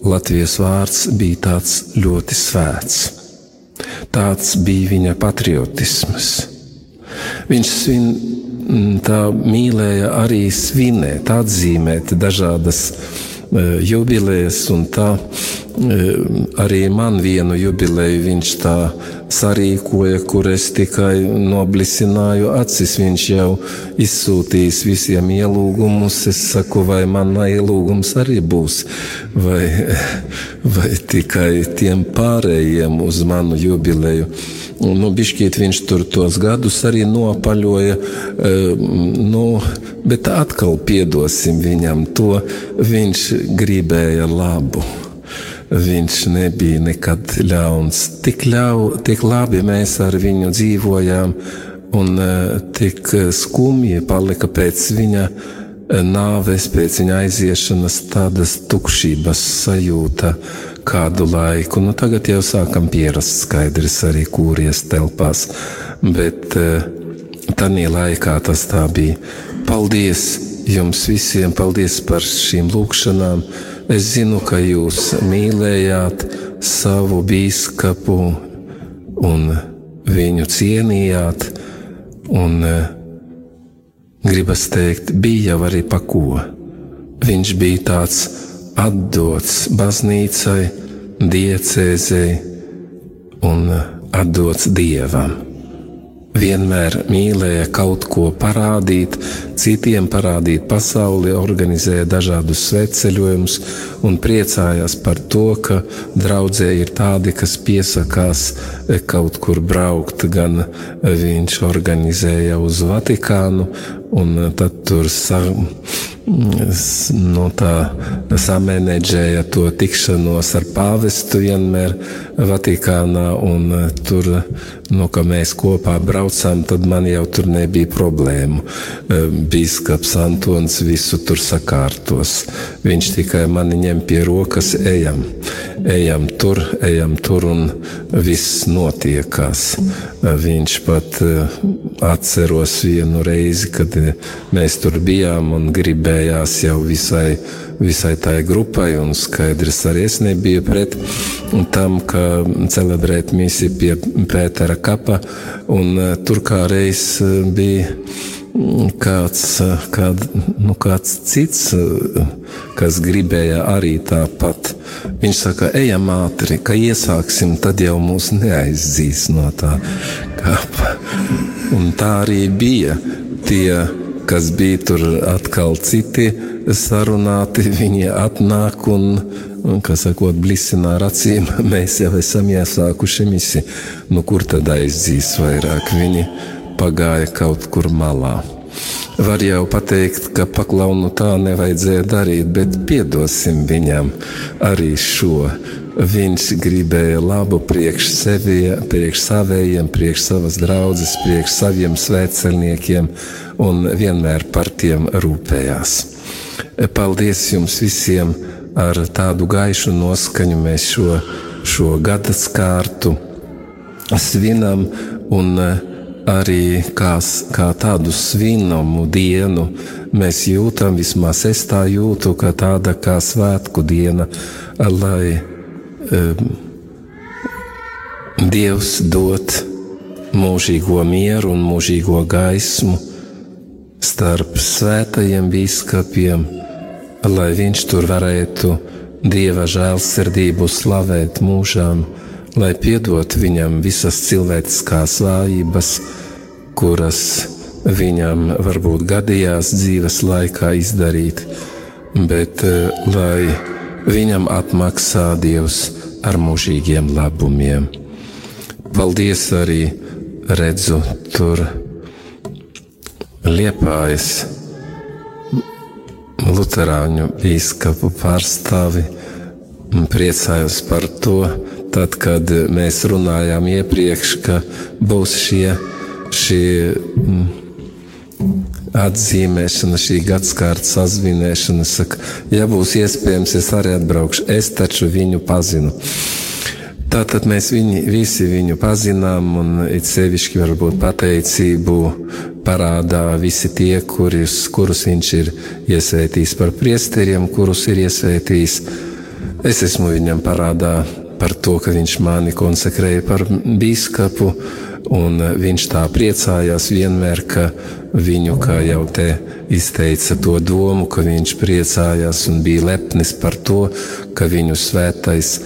Latvijas vārds bija tāds ļoti svēts. Tāds bija viņa patriotisms. Viņš svin, tā mīlēja arī svinēt, atzīmēt dažādas uh, jubilejas, un tā uh, arī man vienu jubileju viņš tā sarīkoja, kur es tikai noblisināju acis. Viņš jau izsūtījis visiem ielūgumus. Es saku, vai man ielūgums arī būs, vai, vai tikai tiem pārējiem uz manu jubileju. Nu, bišķīt viņš tur tos gadus arī nopaļoja, nu, bet atkal piedosim viņam to, viņš gribēja labu. Viņš nebija nekad ļauns. Tik, ļau, tik labi mēs ar viņu dzīvojām, un tik skumji palika pēc viņa nāves, pēc viņa aiziešanas, tādas tukšības sajūta kādu laiku. Nu, tagad jau sākam pierast skaidrs arī kūries telpās, bet tādā laikā tas tā bija. Paldies jums visiem, paldies par šīm lūkšanām. Es zinu, ka jūs mīlējāt savu bīskapu un viņu cienījāt, un gribas teikt, bija jau arī pa ko. Viņš bija tāds atdots baznīcai, diecēzei un atdots dievam. Vienmēr mīlēja kaut ko parādīt, citiem parādīt pasauli, organizēja dažādus sveceļojumus un priecājās par to, ka draudzē ir tādi, kas piesakās kaut kur braukt. Gan viņš organizēja uz Vatikānu, un tad tur sa, no tā samanedžēja to tikšanos ar pāvestu vienmēr Vatikānā, un tur, nu, ka mēs kopā braucām, tad man jau tur nebija problēmu. Bīskaps Antons visu tur sakārtos. Viņš tikai mani ņem pie rokas, ejam, ejam tur, ejam tur, un viss notiekās. Viņš pat atceros vienu reizi, kad mēs tur bijām un gribējās jau visai, visai tai grupai, un skaidrs arī es nebiju pret tam, ka celebrēt misi pie Pētera kapa, un tur kā reiz bija kāds, kād, nu, kāds cits, kas gribēja arī tāpat. Viņš saka, ejam ātri, ka iesāksim, tad jau mūs neaizdzīs no tā kapa. Un tā arī bija. Tie, kas bija tur atkal citi sarunāti, viņi atnāk un, un kā sakot, blisina ar acīm. Mēs jau esam iesākuši misi. Nu, kur tad aizdzīs vairāk? Viņi pagāja kaut kur malā. Var jau pateikt, ka paklaunu tā nevajadzēja darīt, bet piedosim viņam arī šo. Viņš gribēja labu priekš sevi, priekš savējiem, priekš savas draudzes, priekš saviem svētceļniekiem un vienmēr par tiem rūpējās. Paldies jums visiem! Ar tādu gaišu noskaņu mēs šo, šo gada skārtu svinam un arī kā, kā tādu svinamu dienu mēs jūtam, vismaz es tā jūtu, ka tāda kā svētku diena, lai um, Dievs dot mūžīgo mieru un mūžīgo gaismu starp svētajiem biskupiem, lai viņš tur varētu Dieva žēlsirdību slavēt mūžām, lai piedot viņam visas cilvēciskās vājības, kuras viņam varbūt gadījās dzīves laikā izdarīt, bet eh, lai viņam atmaksā Dievs ar mūžīgiem labumiem. Paldies arī redzu tur liepājas Lutāņu biskupu pārstāvi. Priecājos par to, tad, kad mēs runājām iepriekš, ka būs šie, šie atzīmēšana, šī gadsimta sazvinēšana. Saka, ja būs iespējams, es arī atbraukšu. Es taču viņu pazinu. Tātad mēs viņi, visi viņu pazinām, un it sevišķi varbūt pateicību parādā visi tie, kurus, kurus viņš ir iesvētījis par priesteriem, kurus ir iesvētījis. Es esmu viņam parādā par to, ka viņš mani konsekrēja par biskupu, un viņš tā priecājās vienmēr, ka viņu, kā jau te izteica to domu, ka viņš priecājās un bija lepnis par to, ka viņu svētais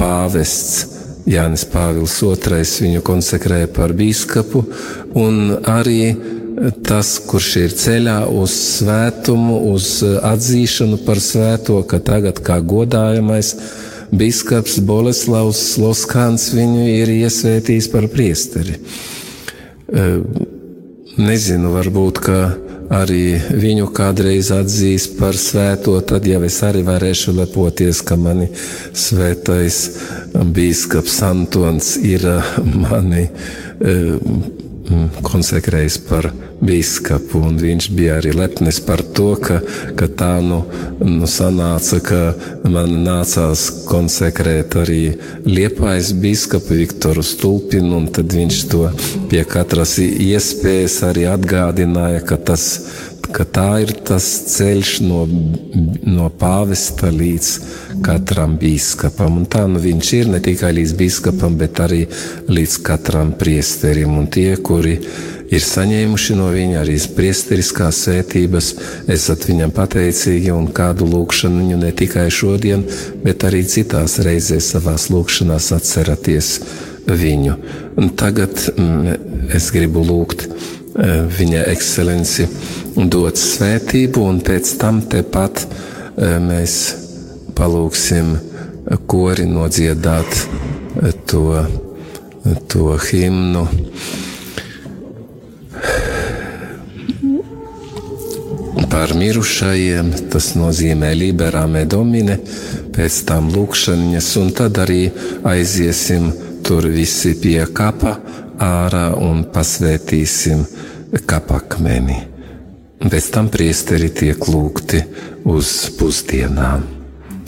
pāvests Jānis Pāvils II viņu konsekrēja par biskupu, un arī tas, kurš ir ceļā uz svētumu, uz atzīšanu par svēto, ka tagad kā godājamais biskups Boleslavs Loskāns viņu ir iesvētījis par priesteri. Nezinu, varbūt, ka arī viņu kādreiz atzīs par svēto, tad jau es arī varēšu lepoties, ka mani svētais bīskaps Antons ir mani konsekrējis par biskupu. Viņš bija arī lepnis par to, ka, ka tā nu, nu sanāca, ka man nācās konsekrēt arī liepais biskupu Viktoru Stulpinu, un tad viņš to pie katras iespējas arī atgādināja, ka tas ka tā ir tas ceļš no, no pāvesta līdz katram biskupam. Un tā nu viņš ir ne tikai līdz biskupam, bet arī līdz katram priesterim. Un tie, kuri ir saņēmuši no viņa arī priesteriskās svētības, esat viņam pateicīgi un kādu lūgšanu viņu ne tikai šodien, bet arī citās reizēs savās lūgšanās atceraties viņu. Un tagad mm, es gribu lūgt viņa ekscelenci dot svētību, un pēc tam tepat eh, mēs palūksim kori nodziedāt eh, to, to himnu. Par mirušajiem tas nozīmē liberāmē domine, pēc tam lūkšanas, un tad arī aiziesim tur visi pie kapa ārā un pasvētīsim kapakmeni. Pēc tam priesteri tiek lūgti uz pusdienām.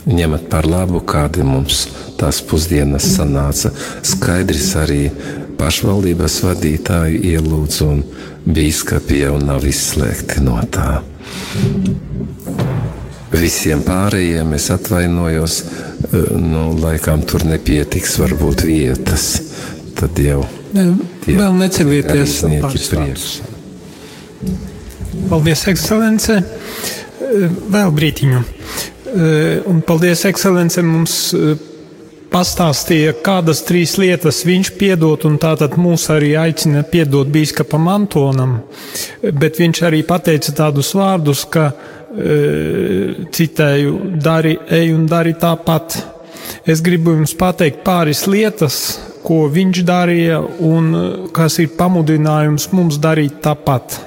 Ņemat par labu, kādi mums tās pusdienas sanāca. Skaidrs arī pašvaldības vadītāji ielūdz un bīskapi jau nav izslēgti no tā. Visiem pārējiem es atvainojos, nu, laikam tur nepietiks varbūt vietas. Tad jau ne, vēl necelieties priekšā. Paldies, ekscelence. Vēl brītiņu. Un paldies, ekscelence, mums pastāstīja, kādas trīs lietas viņš piedod, un tātad mūs arī aicina piedot bīskapam Antonam. Bet viņš arī pateica tādus vārdus, ka, citēju, dari, ej un dari tāpat. Es gribu jums pateikt pāris lietas, ko viņš darīja, un kas ir pamudinājums mums darīt tāpat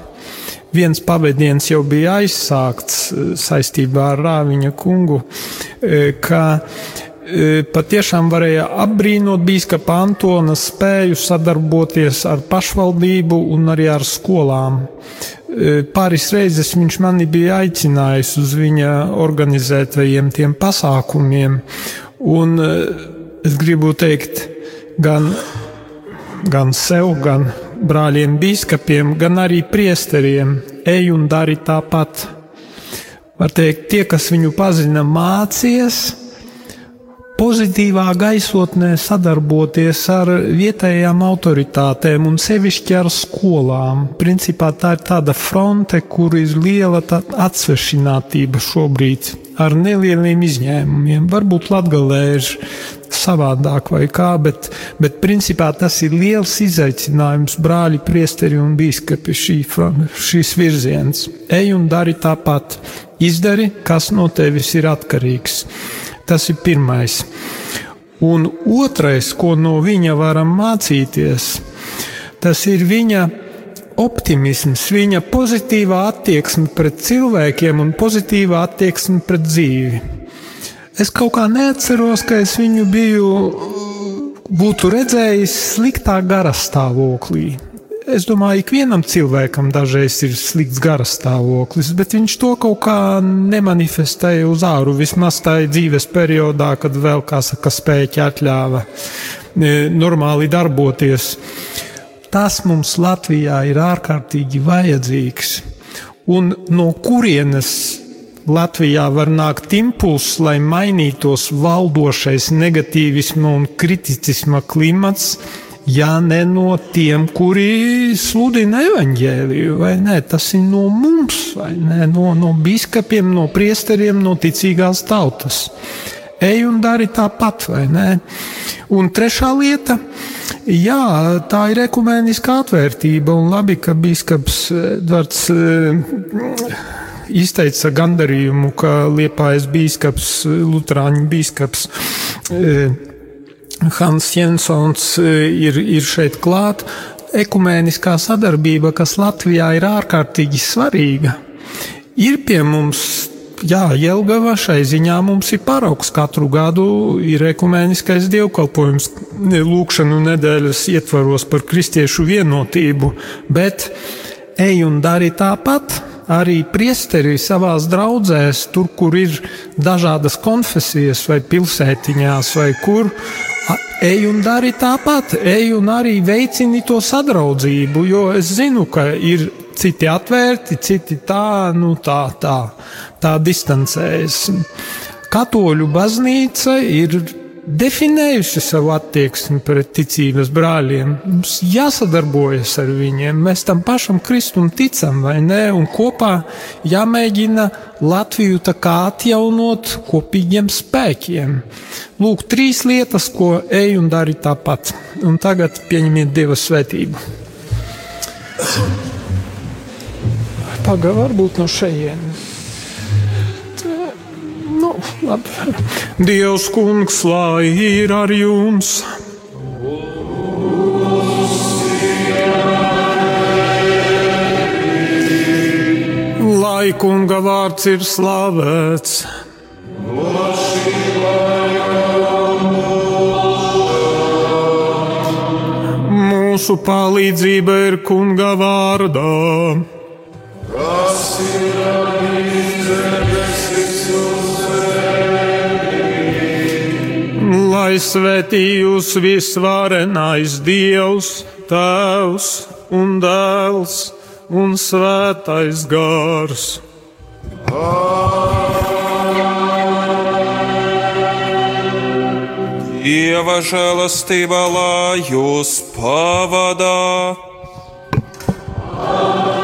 viens pavadiens jau bija aizsākts eh, saistībā ar Rāviņa kungu, eh, ka eh, patiešām varēja apbrīnot bīskapa Antona spēju sadarboties ar pašvaldību un arī ar skolām. Pāris reizes viņš mani bija aicinājis uz viņa organizētajiem tiem pasākumiem, un es gribu teikt gan, gan sev, gan brāļiem biskupiem, gan arī priesteriem, ej un dari tāpat. Var teikt, tie, kas viņu pazina, mācies pozitīvā gaisotnē sadarboties ar vietējām autoritātēm un sevišķi ar skolām. Principā tā ir tāda fronte, kur ir liela atsvešinātība šobrīd ar nelieliem izņēmumiem. Varbūt latgalēži savādāk vai kā, bet, bet principā tas ir liels izaicinājums brāļi, priesteri un bīskapi šī, šīs virziens. Ej un dari tāpat. Izdari, kas no tevis ir atkarīgs. Tas ir pirmais. Un otrais, ko no viņa varam mācīties, tas ir viņa optimisms, viņa pozitīvā attieksme pret cilvēkiem un pozitīvā attieksme pret dzīvi. Es kaut kā neatceros, ka es viņu biju, būtu redzējis sliktā garastāvoklī. Es domāju, ka ikvienam cilvēkam dažreiz ir slikts garastāvoklis, bet viņš to kaut kā nemanifestēja uz āru. Vismaz tajā dzīves periodā, kad vēl, kā saka, spēķi atļāva e, normāli darboties. Tas mums Latvijā ir ārkārtīgi vajadzīgs. Un no kurienes Latvijā var nākt impulss, lai mainītos valdošais negatīvisma un kriticisma klimats, ja ne no tiem, kuri sludina evaņģēliju, vai ne? Tas ir no mums, vai ne? No, no biskupiem, no priesteriem, no ticīgās tautas. Ej un dari tāpat, vai ne? Un trešā lieta, jā, tā ir ekumēniskā atvērtība, un labi, ka biskups Edvards eh, izteica gandarījumu, ka Liepājas bīskaps, Lutāņu bīskaps eh, Hans Jensons eh, ir, ir šeit klāt. Ekumēniskā sadarbība, kas Latvijā ir ārkārtīgi svarīga, ir pie mums Jā, Jelgava šai ziņā mums ir paraugs. Katru gadu ir ekumēniskais dievkalpojums, lūkšanu nedēļas ietvaros par kristiešu vienotību, bet ej un dari tāpat. Arī priesteri savās draudzēs, tur, kur ir dažādas konfesijas, vai pilsētiņās, vai kur, ej un dari tāpat, ej un arī veicini to sadraudzību, jo es zinu, ka ir citi atvērti, citi tā, nu tā, tā, tā distancējas. Katoļu baznīca ir definējusi savu attieksmi pret ticības brāļiem. Mums jāsadarbojas ar viņiem, mēs tam pašam Kristum ticam, vai ne? Un kopā jāmēģina Latviju tā kā atjaunot kopīgiem spēkiem. Lūk, trīs lietas, ko ej un dari tāpat. Un tagad pieņemiet Dieva svētību. Pagaidām, varbūt no šejienes. Nu, labi. Dievs, kungs, lai ir ar jums! Lai kunga vārds ir slavēts! Mūsu palīdzība ir kunga vārdā. Lai svētī jūs visvarenais Dievs, Tēvs un Dēls un Svētais Gārs. Dieva žēlastībā, lai jūs pavadā. Kyrie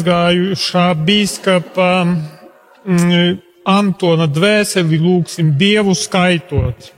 aizgājušā bīskapa mm, Antona dvēseli lūgsim Dievu skaitot.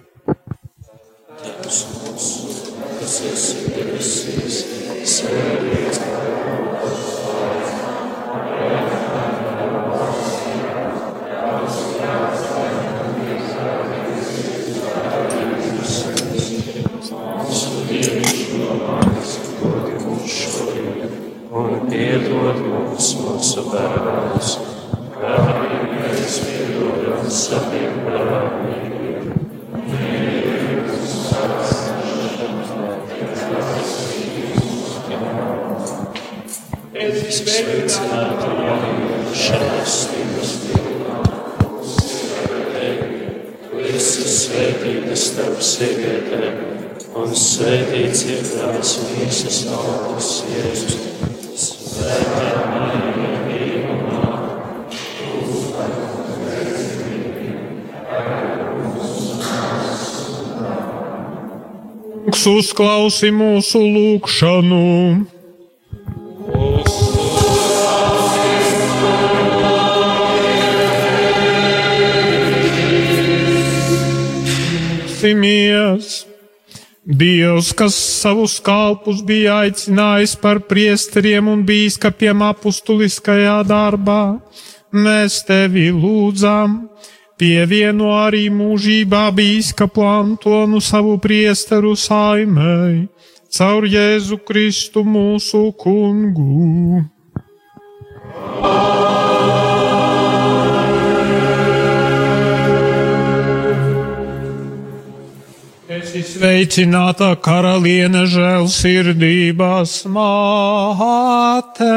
Uzklausi mūsu lūgšanu. Simies! Dievs, kas savus kalpus bija aicinājis par priesteriem un bīskapiem apustuliskajā darbā, mēs tevi lūdzam, pievieno arī mūžībā bīskapu Antonu savu priesteru saimei, caur Jēzu Kristu mūsu kungu. Esi sveicināta karaliene žēlsirdības māte.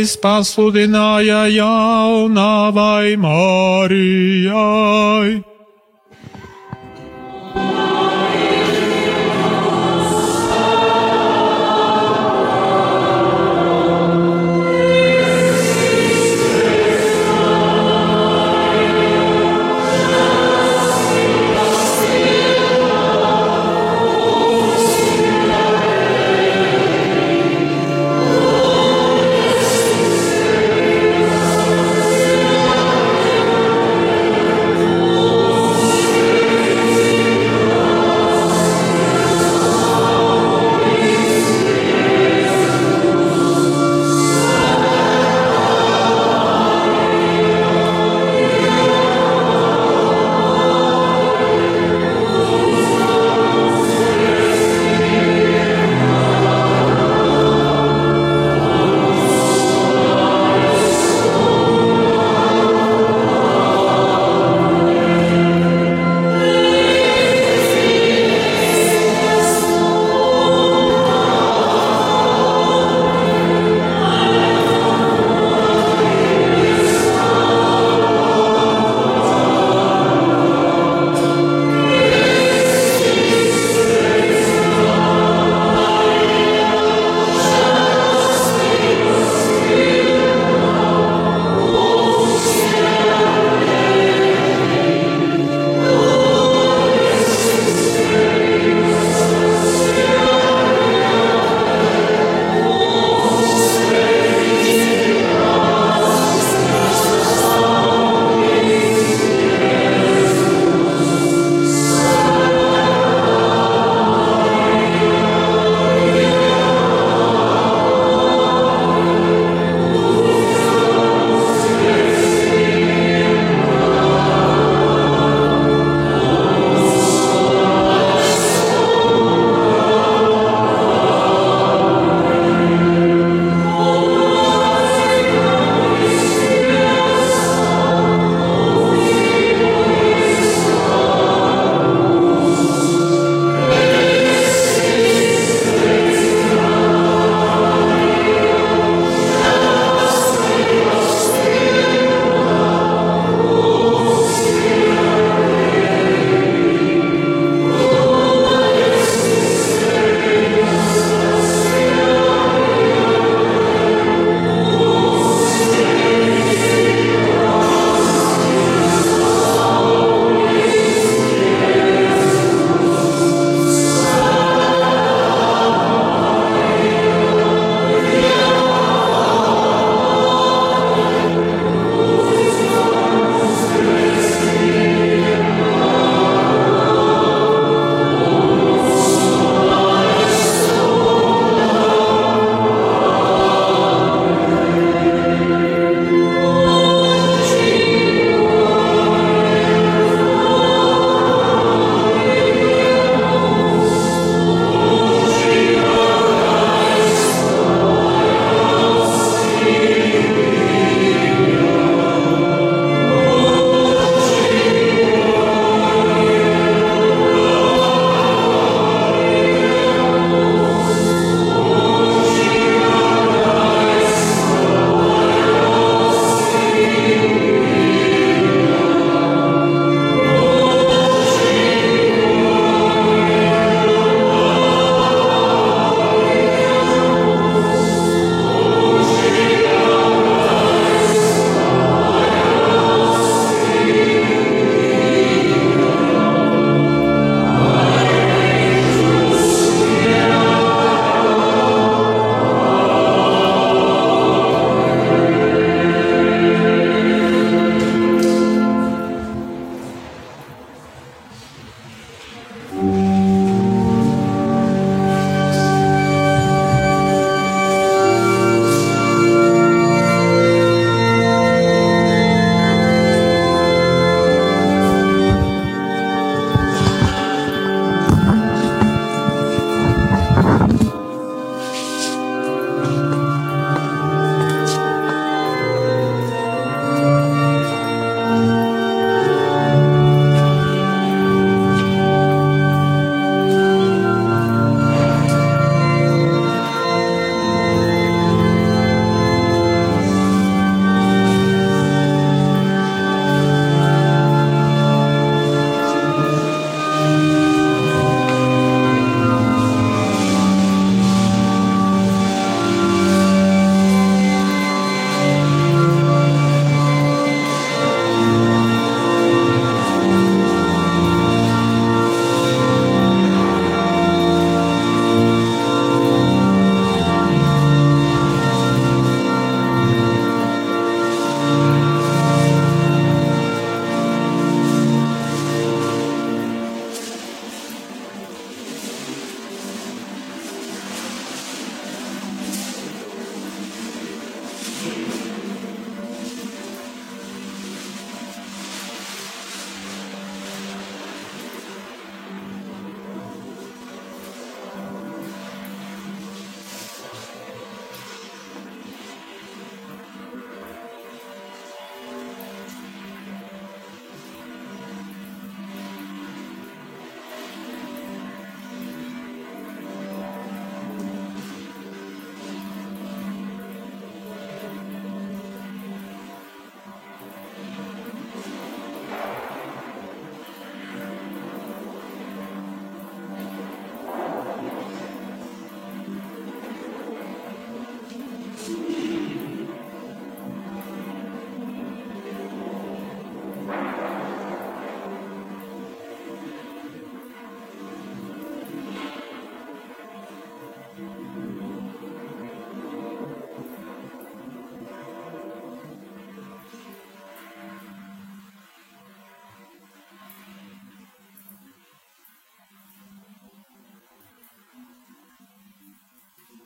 Eņģelis pasludināja jaunavai Mārijai.